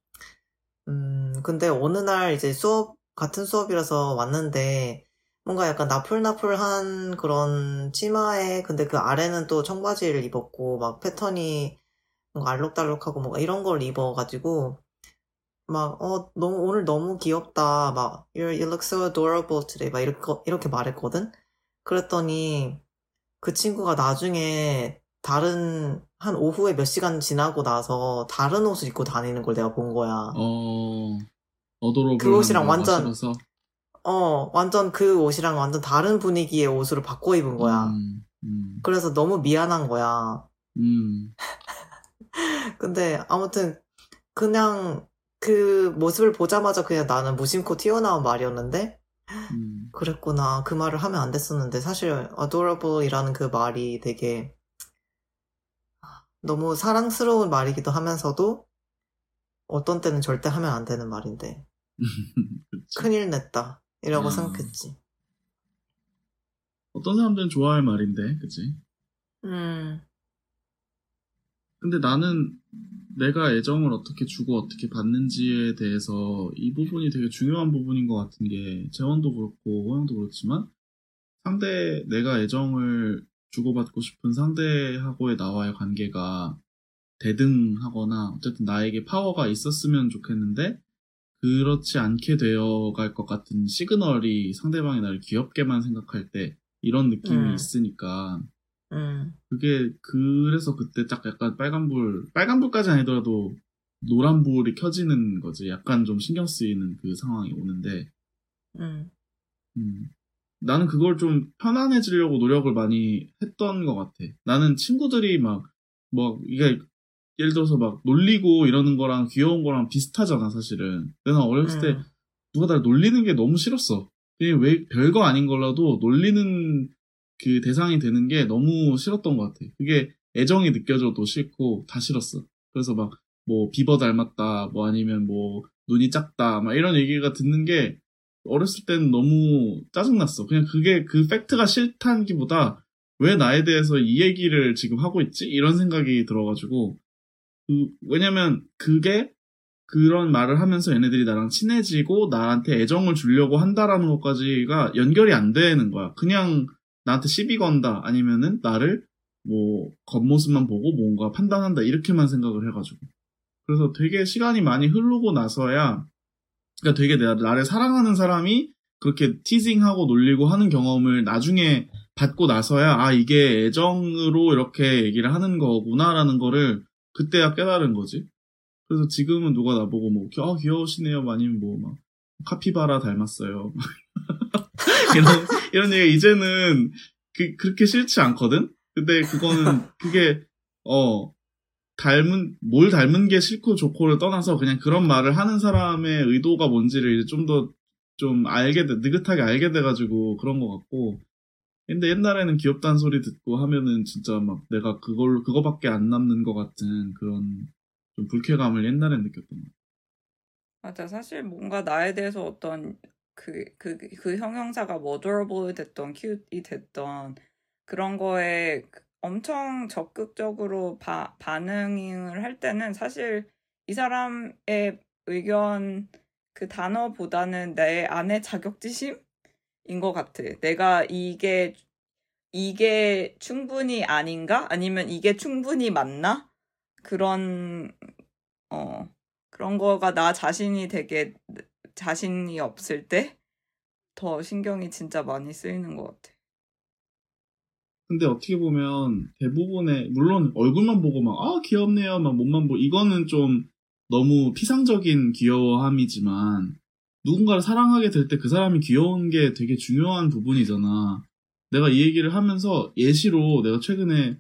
[SPEAKER 2] 음, 근데 어느 날 이제 수업, 같은 수업이라서 왔는데 뭔가 약간 나풀나풀한 그런 치마에 근데 그 아래는 또 청바지를 입었고 막 패턴이 뭔가 알록달록하고 뭔가 이런 걸 입어가지고 막, 어, 너무, 오늘 너무 귀엽다. 막, you look so adorable today. 막, 이렇게, 이렇게 말했거든? 그랬더니, 그 친구가 나중에 다른, 한 오후에 몇 시간 지나고 나서 다른 옷을 입고 다니는 걸 내가 본 거야.
[SPEAKER 3] 어.
[SPEAKER 2] 그 옷이랑 완전-.
[SPEAKER 3] 어,
[SPEAKER 2] 완전 그 옷이랑 완전 다른 분위기의 옷으로 바꿔 입은 거야.
[SPEAKER 3] 음, 음,
[SPEAKER 2] 그래서 너무 미안한 거야.
[SPEAKER 3] 음, (laughs)
[SPEAKER 2] 근데 아무튼, 그냥 그 모습을 보자마자 그냥 나는 무심코 튀어나온 말이었는데,
[SPEAKER 3] 음.
[SPEAKER 2] 그랬구나. 그 말을 하면 안 됐었는데, 사실, adorable이라는 그 말이 되게, 너무 사랑스러운 말이기도 하면서도, 어떤 때는 절대 하면 안 되는 말인데, (laughs)
[SPEAKER 3] 그치.
[SPEAKER 2] 큰일 냈다. 이라고
[SPEAKER 3] 아.
[SPEAKER 2] 생각했지.
[SPEAKER 3] 어떤 사람들은 좋아할 말인데, 그치?
[SPEAKER 2] 음,
[SPEAKER 3] 근데 나는 내가 애정을 어떻게 주고 어떻게 받는지에 대해서 이 부분이 되게 중요한 부분인 것 같은 게 재원도 그렇고 호영도 그렇지만 상대 내가 애정을 주고받고 싶은 상대하고의 나와의 관계가 대등하거나 어쨌든 나에게 파워가 있었으면 좋겠는데 그렇지 않게 되어갈 것 같은 시그널이 상대방이 나를 귀엽게만 생각할 때 이런 느낌이
[SPEAKER 2] 음.
[SPEAKER 3] 있으니까
[SPEAKER 2] 음,
[SPEAKER 3] 그게 그래서 그때 딱 약간 빨간불 빨간불까지 아니더라도 노란불이 켜지는 거지. 약간 좀 신경 쓰이는 그 상황이 오는데.
[SPEAKER 2] 음,
[SPEAKER 3] 음, 나는 그걸 좀 편안해지려고 노력을 많이 했던 것 같아 나는 친구들이 막 뭐 이게 예를 들어서 막 놀리고 이러는 거랑 귀여운 거랑 비슷하잖아 사실은 내가 어렸을 때
[SPEAKER 2] 음,
[SPEAKER 3] 누가 날 놀리는 게 너무 싫었어. 왜 별거 아닌 걸라도 놀리는 그 대상이 되는 게 너무 싫었던 것 같아. 그게 애정이 느껴져도 싫고 다 싫었어. 그래서 막 뭐 비버 닮았다, 뭐 아니면 뭐 눈이 작다, 막 이런 얘기가 듣는 게 어렸을 때는 너무 짜증났어. 그냥 그게 그 팩트가 싫다기보다 왜 나에 대해서 이 얘기를 지금 하고 있지? 이런 생각이 들어가지고 그 왜냐면 그게 그런 말을 하면서 얘네들이 나랑 친해지고 나한테 애정을 주려고 한다라는 것까지가 연결이 안 되는 거야. 그냥 나한테 시비 건다 아니면은 나를 뭐 겉모습만 보고 뭔가 판단한다 이렇게만 생각을 해가지고 그래서 되게 시간이 많이 흐르고 나서야 그러니까 되게 내, 나를 사랑하는 사람이 그렇게 티징하고 놀리고 하는 경험을 나중에 받고 나서야 아 이게 애정으로 이렇게 얘기를 하는 거구나라는 거를 그때야 깨달은 거지. 그래서 지금은 누가 나보고 뭐 아, 귀여우시네요 아니면 뭐 막 카피바라 닮았어요 (laughs) 이런 이런 얘기 이제는 그 그렇게 싫지 않거든. 근데 그거는 그게 어 닮은 뭘 닮은 게 싫고 좋고를 떠나서 그냥 그런 말을 하는 사람의 의도가 뭔지를 좀더좀 알게 돼 느긋하게 알게 돼가지고 그런 것 같고 근데 옛날에는 귀엽다는 소리 듣고 하면은 진짜 막 내가 그걸 그거밖에 안 남는 것 같은 그런 좀 불쾌감을 옛날엔 느꼈던 것.
[SPEAKER 1] 맞아. 사실 뭔가 나에 대해서 어떤 그, 그, 그 형용사가 뭐 adorable이 됐던, cute이 됐던 그런 거에 엄청 적극적으로 바, 반응을 할 때는 사실 이 사람의 의견 그 단어보다는 내 안의 자격지심인 것 같아. 내가 이게 이게 충분히 아닌가? 아니면 이게 충분히 맞나? 그런 어 그런 거가 나 자신이 되게 자신이 없을 때 더 신경이 진짜 많이 쓰이는 것 같아.
[SPEAKER 3] 근데 어떻게 보면 대부분의 물론 얼굴만 보고 막 아 귀엽네요 막 몸만 보고 이거는 좀 너무 피상적인 귀여워함이지만 누군가를 사랑하게 될 때 그 사람이 귀여운 게 되게 중요한 부분이잖아. 내가 이 얘기를 하면서 예시로 내가 최근에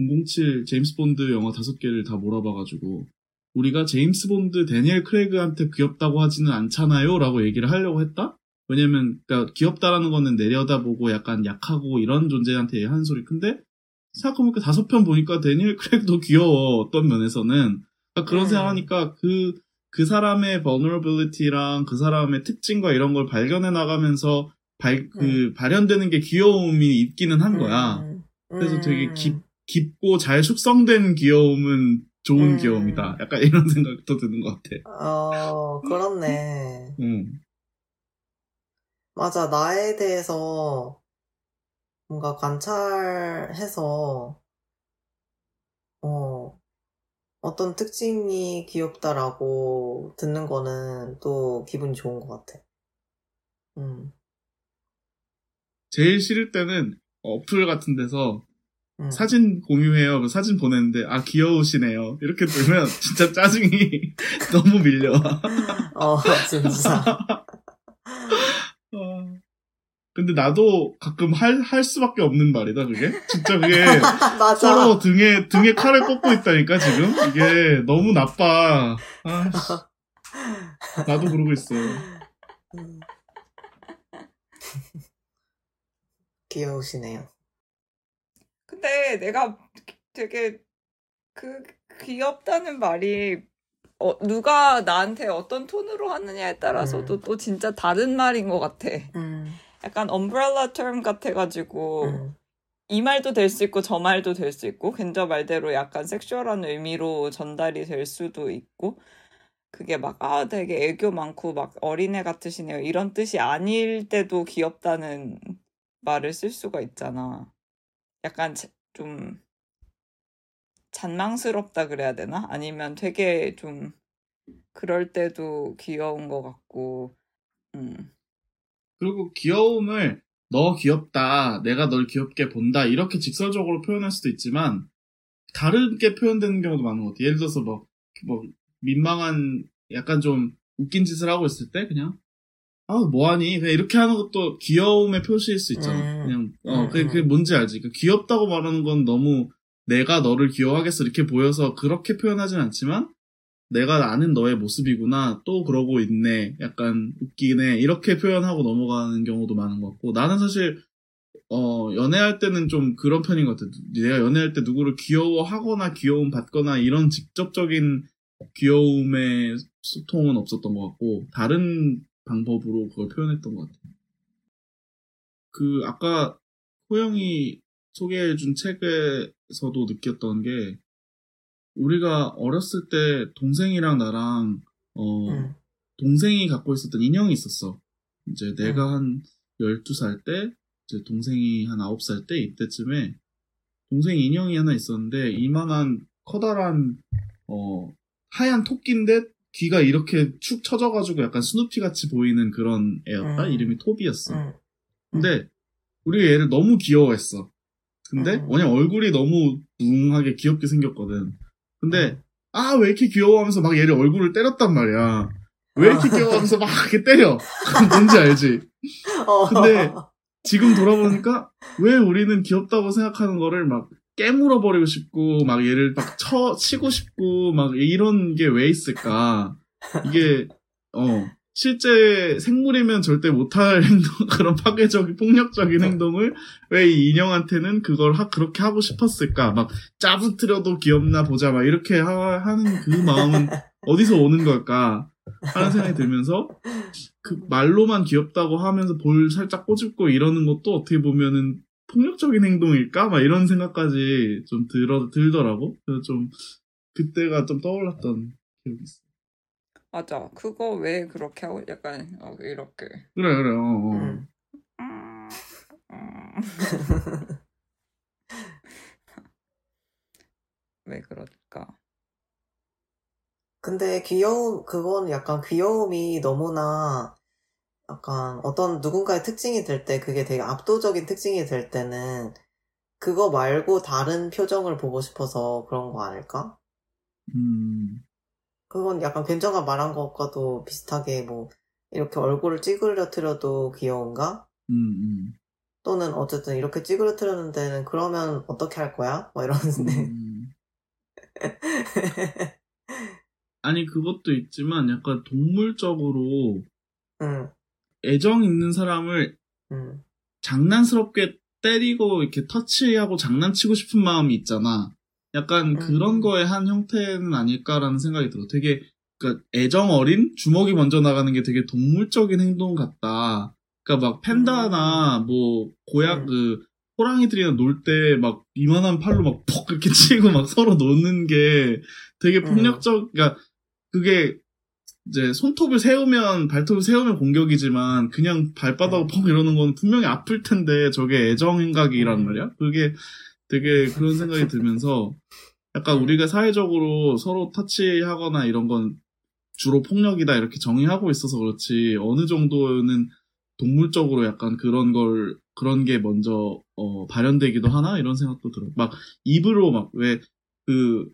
[SPEAKER 3] 007 제임스 본드 영화 다섯 개를 다 몰아봐가지고 우리가 제임스 본드 데니엘 크레이그한테 귀엽다고 하지는 않잖아요 라고 얘기를 하려고 했다? 왜냐면 그러니까 귀엽다라는 거는 내려다보고 약간 약하고 이런 존재한테 하는 소리 근데 생각해보니까 다섯 편 보니까 데니엘 크레이그도 귀여워 어떤 면에서는 그러니까 그런
[SPEAKER 2] 음.
[SPEAKER 3] 생각하니까 그, 그 사람의 vulnerability랑 그 사람의 특징과 이런 걸 발견해 나가면서 발, 그, 발현되는 게 귀여움이 있기는 한 거야.
[SPEAKER 2] 음.
[SPEAKER 3] 그래서 되게
[SPEAKER 2] 음.
[SPEAKER 3] 깊, 깊고 잘 숙성된 귀여움은 좋은
[SPEAKER 2] 음.
[SPEAKER 3] 귀여움이다. 약간 이런 (laughs) 생각도 드는 것 같아.
[SPEAKER 2] 어, 그렇네.
[SPEAKER 3] 응.
[SPEAKER 2] 맞아, 나에 대해서 뭔가 관찰해서, 어, 어떤 특징이 귀엽다라고 듣는 거는 또 기분이 좋은 것 같아. 음,
[SPEAKER 3] 제일 싫을 때는 어플 같은 데서
[SPEAKER 2] 음.
[SPEAKER 3] 사진 공유해요. 사진 보냈는데, 아, 귀여우시네요. 이렇게 뜨면 (laughs) 진짜 짜증이 (laughs) 너무 밀려. (laughs)
[SPEAKER 2] 어, 진짜.
[SPEAKER 3] 어. 근데 나도 가끔 할, 할 수밖에 없는 말이다, 그게. 진짜 그게. (laughs) 서로 등에, 등에 칼을 꽂고 있다니까, 지금? 이게 너무 나빠. 아, 씨. 나도 그러고 있어.
[SPEAKER 2] 음. (laughs) 귀여우시네요.
[SPEAKER 1] 근데 내가 되게 그 귀엽다는 말이 어, 누가 나한테 어떤 톤으로 하느냐에 따라서도 또 진짜 다른 말인 것 같아.
[SPEAKER 2] 음,
[SPEAKER 1] 약간 umbrella term 같아가지고
[SPEAKER 2] 음,
[SPEAKER 1] 이 말도 될 수 있고 저 말도 될 수 있고 괜저 말대로 약간 섹슈얼한 의미로 전달이 될 수도 있고 그게 막 아 되게 애교 많고 막 어린애 같으시네요 이런 뜻이 아닐 때도 귀엽다는 말을 쓸 수가 있잖아. 약간 자- 좀 잔망스럽다 그래야 되나? 아니면 되게 좀 그럴 때도 귀여운 것 같고 음.
[SPEAKER 3] 그리고 귀여움을 너 귀엽다, 내가 널 귀엽게 본다, 이렇게 직설적으로 표현할 수도 있지만, 다르게 표현되는 경우도 많은 것 같아. 예를 들어서 뭐, 뭐, 민망한, 약간 좀 웃긴 짓을 하고 있을 때, 그냥, 아, 뭐하니? 그냥 이렇게 하는 것도 귀여움의 표시일 수 있잖아.
[SPEAKER 2] 음.
[SPEAKER 3] 그냥, 어,
[SPEAKER 2] 음,
[SPEAKER 3] 그게, 그게
[SPEAKER 2] 음.
[SPEAKER 3] 뭔지 알지? 그 귀엽다고 말하는 건 너무 내가 너를 귀여워하겠어, 이렇게 보여서 그렇게 표현하진 않지만, 내가 아는 너의 모습이구나. 또 그러고 있네. 약간 웃기네. 이렇게 표현하고 넘어가는 경우도 많은 것 같고. 나는 사실, 어, 연애할 때는 좀 그런 편인 것 같아. 내가 연애할 때 누구를 귀여워하거나 귀여움 받거나 이런 직접적인 귀여움의 소통은 없었던 것 같고, 다른 방법으로 그걸 표현했던 것 같아. 그, 아까 호영이 소개해준 책에서도 느꼈던 게, 우리가 어렸을 때 동생이랑 나랑 어
[SPEAKER 2] 음,
[SPEAKER 3] 동생이 갖고 있었던 인형이 있었어. 이제 내가 한 12살 때 이제 동생이 한 9살 때 이때쯤에 동생 인형이 하나 있었는데 이만한 커다란 어 하얀 토끼인데 귀가 이렇게 축 처져가지고 약간 스누피 같이 보이는 그런 애였다.
[SPEAKER 2] 음.
[SPEAKER 3] 이름이 토비였어.
[SPEAKER 2] 음,
[SPEAKER 3] 근데 우리가 얘를 너무 귀여워했어. 근데
[SPEAKER 2] 음.
[SPEAKER 3] 왜냐 면 얼굴이 너무 뭉하게 귀엽게 생겼거든. 근데 아 왜 이렇게 귀여워하면서 막 얘를 얼굴을 때렸단 말이야. 왜 이렇게 귀여워하면서 막 이렇게 때려. 뭔지 알지?
[SPEAKER 2] 어.
[SPEAKER 3] 근데 지금 돌아보니까 왜 우리는 귀엽다고 생각하는 거를 막 깨물어 버리고 싶고 막 얘를 막 쳐 치고 싶고 막 이런 게 왜 있을까? 이게 어 실제 생물이면 절대 못할 (laughs) 행동 그런 파괴적인 폭력적인 행동을 왜 이 인형한테는 그걸 하, 그렇게 하고 싶었을까? 막 짜부트려도 귀엽나 보자 막 이렇게 하, 하는 그 마음은 (laughs) 어디서 오는 걸까? 하는 생각이 들면서 그 말로만 귀엽다고 하면서 볼 살짝 꼬집고 이러는 것도 어떻게 보면은 폭력적인 행동일까? 막 이런 생각까지 좀 들어 들더라고. 그래서 좀 그때가 좀 떠올랐던 기억이 있어.
[SPEAKER 1] 맞아. 그거 왜 그렇게 하고 약간 어, 이렇게.
[SPEAKER 3] 그래 그래. 어, 어.
[SPEAKER 2] 음.
[SPEAKER 1] 음, 음. (laughs) 왜 그럴까?
[SPEAKER 2] 근데 귀여움, 그건 약간 귀여움이 너무나 약간 어떤 누군가의 특징이 될 때 그게 되게 압도적인 특징이 될 때는 그거 말고 다른 표정을 보고 싶어서 그런 거 아닐까?
[SPEAKER 3] 음.
[SPEAKER 2] 그건 약간 괜찮가 말한 것과도 비슷하게 뭐 이렇게 얼굴을 찌그러뜨려도 귀여운가?
[SPEAKER 3] 음, 음.
[SPEAKER 2] 또는 어쨌든 이렇게 찌그러뜨리는 데는 그러면 어떻게 할 거야? 뭐 이러는데
[SPEAKER 3] 음. (laughs) 아니 그것도 있지만 약간 동물적으로
[SPEAKER 2] 응,
[SPEAKER 3] 애정 있는 사람을
[SPEAKER 2] 응,
[SPEAKER 3] 장난스럽게 때리고 이렇게 터치하고 장난치고 싶은 마음이 있잖아. 약간
[SPEAKER 2] 음.
[SPEAKER 3] 그런 거의 한 형태는 아닐까라는 생각이 들어. 되게 그러니까 애정 어린 주먹이 먼저 나가는 게 되게 동물적인 행동 같다. 그러니까 막 팬다나 뭐 고약
[SPEAKER 2] 음.
[SPEAKER 3] 그 호랑이들이랑 놀 때 막 이만한 팔로 막 퍽 이렇게 (laughs) 치고 막 서로 노는 게 되게
[SPEAKER 2] 음.
[SPEAKER 3] 폭력적. 그러니까 그게 이제 손톱을 세우면 발톱을 세우면 공격이지만 그냥 발바닥
[SPEAKER 2] 음.
[SPEAKER 3] 펑 이러는 건 분명히 아플 텐데 저게 애정 행각이란
[SPEAKER 2] 음.
[SPEAKER 3] 말이야. 그게 되게 그런 생각이 들면서 약간 우리가 사회적으로 서로 터치하거나 이런 건 주로 폭력이다 이렇게 정의하고 있어서 그렇지 어느 정도는 동물적으로 약간 그런 걸 그런 게 먼저 어, 발현되기도 하나 이런 생각도 들어. 막 입으로 막 왜 그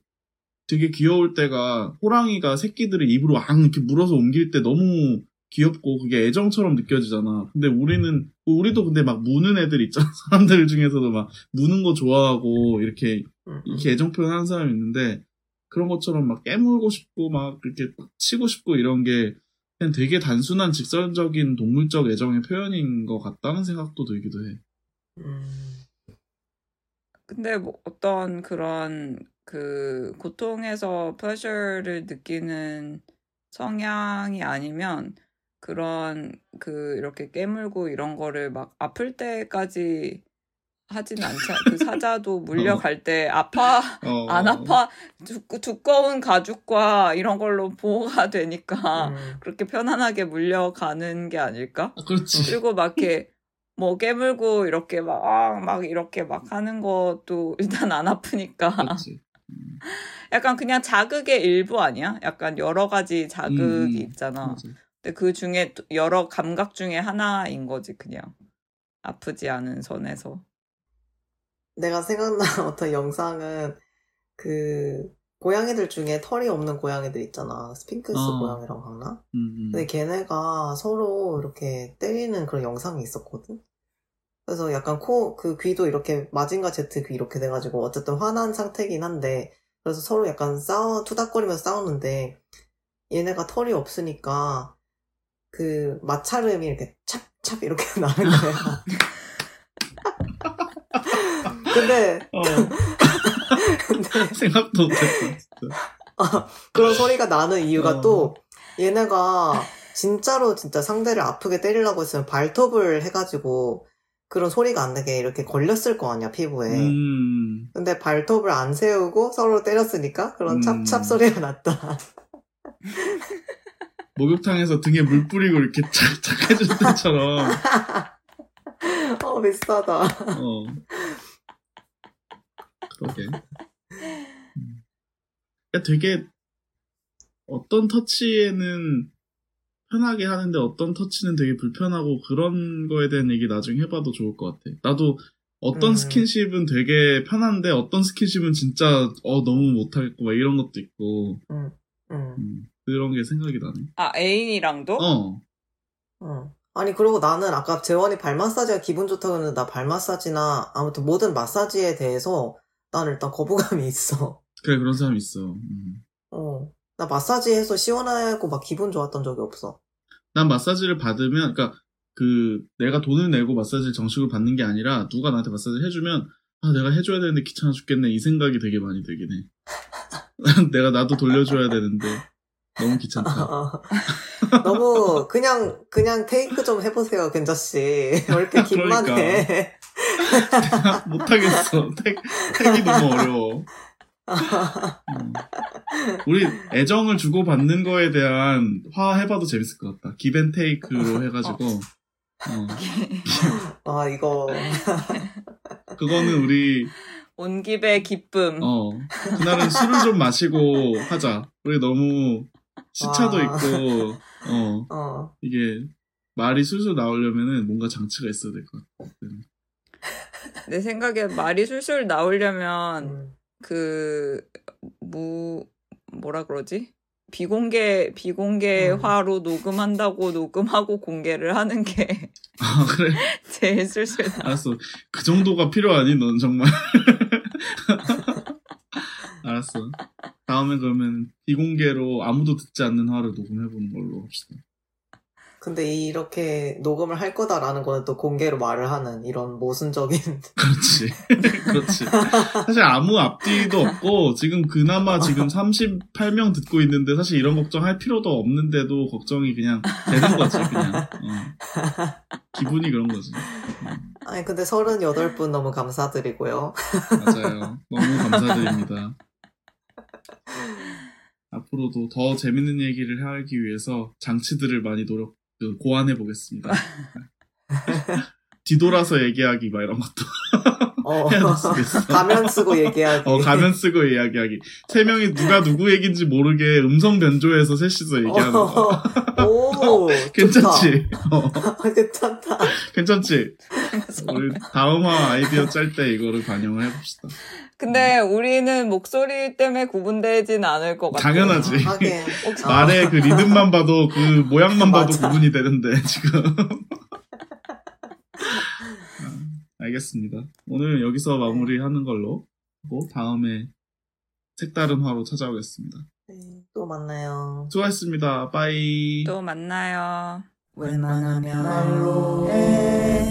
[SPEAKER 3] 되게 귀여울 때가 호랑이가 새끼들을 입으로 왕 이렇게 물어서 옮길 때 너무 귀엽고 그게 애정처럼 느껴지잖아. 근데 우리는 우리도 근데 막 무는 애들 있잖아. (laughs) 사람들 중에서도 막 무는 거 좋아하고 이렇게
[SPEAKER 2] 응,
[SPEAKER 3] 이렇게 애정 표현하는 사람이 있는데 그런 것처럼 막 깨물고 싶고 막 이렇게 치고 싶고 이런 게 그냥 되게 단순한 직설적인 동물적 애정의 표현인 것 같다는 생각도 들기도 해.
[SPEAKER 2] 음,
[SPEAKER 1] 근데 뭐 어떤 그런 그 고통에서 pleasure를 느끼는 성향이 아니면 그런 그 이렇게 깨물고 이런 거를 막 아플 때까지 하진 않지. 그 (laughs) 사자도 물려갈 때 아파
[SPEAKER 3] 어,
[SPEAKER 1] 안 아파 두, 두꺼운 가죽과 이런 걸로 보호가 되니까
[SPEAKER 2] 음.
[SPEAKER 1] 그렇게 편안하게 물려가는 게 아닐까?
[SPEAKER 3] 아, 그렇지.
[SPEAKER 1] 그리고 막 이렇게 뭐 깨물고 이렇게 막, 아, 막 이렇게 막 하는 것도 일단 안 아프니까.
[SPEAKER 3] 그렇지.
[SPEAKER 1] 약간 그냥 자극의 일부 아니야? 약간 여러 가지 자극이
[SPEAKER 3] 음,
[SPEAKER 1] 있잖아.
[SPEAKER 3] 맞아.
[SPEAKER 1] 근데 그 중에 또 여러 감각 중에 하나인 거지, 그냥. 아프지 않은 선에서.
[SPEAKER 2] 내가 생각난 (laughs) 어떤 영상은 그 고양이들 중에 털이 없는 고양이들 있잖아. 스핑크스
[SPEAKER 3] 어.
[SPEAKER 2] 고양이라고 하나?
[SPEAKER 3] 음, 음.
[SPEAKER 2] 근데 걔네가 서로 이렇게 때리는 그런 영상이 있었거든? 그래서 약간 코, 그 귀도 이렇게 마징가 제트 귀 이렇게 돼가지고 어쨌든 화난 상태긴 한데 그래서 서로 약간 싸워, 투닥거리면서 싸우는데 얘네가 털이 없으니까 그 마찰음이 이렇게 찹찹 이렇게 (laughs) 나는 거야. (laughs) 근데,
[SPEAKER 3] 어, (laughs)
[SPEAKER 2] 근데
[SPEAKER 3] 생각도 못했어. 진짜.
[SPEAKER 2] 그런 소리가 나는 이유가
[SPEAKER 3] 어.
[SPEAKER 2] 또 얘네가 진짜로 진짜 상대를 아프게 때리려고 했으면 발톱을 해가지고 그런 소리가 안 나게 이렇게 걸렸을 거 아니야 피부에
[SPEAKER 3] 음,
[SPEAKER 2] 근데 발톱을 안 세우고 서로 때렸으니까 그런
[SPEAKER 3] 음.
[SPEAKER 2] 찹찹 소리가 났다
[SPEAKER 3] 목욕탕에서 등에 물 뿌리고 이렇게 착착 해줄 때처럼. (laughs)
[SPEAKER 2] 어 비슷하다
[SPEAKER 3] 어. 그러게. 음. 그러니까 되게 어떤 터치에는 편하게 하는데 어떤 터치는 되게 불편하고 그런 거에 대한 얘기 나중에 해봐도 좋을 것 같아. 나도 어떤
[SPEAKER 2] 음.
[SPEAKER 3] 스킨십은 되게 편한데 어떤 스킨십은 진짜 어 너무 못하겠고 막 이런 것도 있고
[SPEAKER 2] 응, 응,
[SPEAKER 3] 음, 그런 게 생각이 나네.
[SPEAKER 1] 아, 애인이랑도?
[SPEAKER 3] 어.
[SPEAKER 2] 응. 아니 그리고 나는 아까 재원이 발 마사지가 기분 좋다고 했는데 나 발 마사지나 아무튼 모든 마사지에 대해서 난 일단 거부감이 있어
[SPEAKER 3] 그래 그런 사람 있어. 음.
[SPEAKER 2] 어. 나 마사지 해서 시원하고 막 기분 좋았던 적이 없어.
[SPEAKER 3] 난 마사지를 받으면, 그러니까 그 내가 돈을 내고 마사지를 정식으로 받는 게 아니라 누가 나한테 마사지를 해주면 아 내가 해줘야 되는데 귀찮아 죽겠네 이 생각이 되게 많이 들긴 해. (laughs) 내가 나도 돌려줘야 되는데 너무 귀찮다.
[SPEAKER 2] 어. (laughs) 너무 그냥 그냥 테이크 좀 해보세요, 겐자 씨. (laughs) 왜 이렇게 긴만
[SPEAKER 3] 그러니까.
[SPEAKER 2] 해? (laughs)
[SPEAKER 3] 못하겠어. 택, 택이 너무 어려워. 음. 우리 애정을 주고 받는 거에 대한 화 해봐도 재밌을 것 같다. 기벤테이크로 해가지고. 어,
[SPEAKER 2] 아 이거
[SPEAKER 3] 그거는 우리,
[SPEAKER 1] 온 집의 기쁨.
[SPEAKER 3] 어, 그날은 술을 좀 마시고 하자. 우리 너무 시차도
[SPEAKER 2] 와.
[SPEAKER 3] 있고, 어, (laughs)
[SPEAKER 2] 어
[SPEAKER 3] 이게 말이 술술 나오려면은 뭔가 장치가 있어야 될 것 같아. (laughs)
[SPEAKER 1] 내 생각에 말이 술술 나오려면
[SPEAKER 2] 음.
[SPEAKER 1] 그무 뭐라 그러지? 비공개 비공개화로 녹음한다고 녹음하고 공개를 하는 게 (laughs)
[SPEAKER 3] 아, 그래?
[SPEAKER 1] 제일 술술 나.
[SPEAKER 3] 알았어. 그 정도가 필요하니, 넌 정말. 알았어. 다음에 그러면 비공개로 아무도 듣지 않는 화를 녹음해보는 걸로 합시다.
[SPEAKER 2] 근데 이렇게 녹음을 할 거다라는 거는 또 공개로 말을 하는 이런 모순적인 (laughs)
[SPEAKER 3] 그렇지. 그렇지. 사실 아무 앞뒤도 없고, 지금 그나마 지금 38명 듣고 있는데, 사실 이런 걱정 할 필요도 없는데도 걱정이 그냥 되는 거지, 그냥. 어. 기분이 그런 거지.
[SPEAKER 2] 아니 근데 38분 너무 감사드리고요.
[SPEAKER 3] 맞아요. 너무 감사드립니다. (laughs) 앞으로도 더 재밌는 얘기를 하기 위해서 장치들을 많이 노력, 그, 고안해 보겠습니다. (laughs) (laughs) 뒤돌아서 얘기하기, 막 이런 것도
[SPEAKER 2] 어. (laughs) (laughs) 가면 쓰고 얘기하기.
[SPEAKER 3] 어, 가면 쓰고 이야기하기. 세 명이 누가 누구 얘기인지 모르게 음성 변조해서 셋이서 얘기하는 거.
[SPEAKER 2] 오, (laughs)
[SPEAKER 3] 괜찮지? 어.
[SPEAKER 2] 괜찮다.
[SPEAKER 3] 괜찮지? 우리 다음화 아이디어 짤 때 이거를 반영을 해봅시다.
[SPEAKER 1] 근데 우리는 목소리 때문에 구분되진 않을 것 같아.
[SPEAKER 3] 당연하지.
[SPEAKER 2] 아,
[SPEAKER 3] 말의 그 리듬만 봐도 그 모양만 봐도. 구분이 되는데 지금. 아, 알겠습니다. 오늘 여기서 마무리하는 걸로 하고 다음에 색다른 화로 찾아오겠습니다.
[SPEAKER 2] 네, 또 만나요.
[SPEAKER 3] 수고하셨습니다. 빠이.
[SPEAKER 1] 또 만나요.
[SPEAKER 4] 웬만하면 말로 해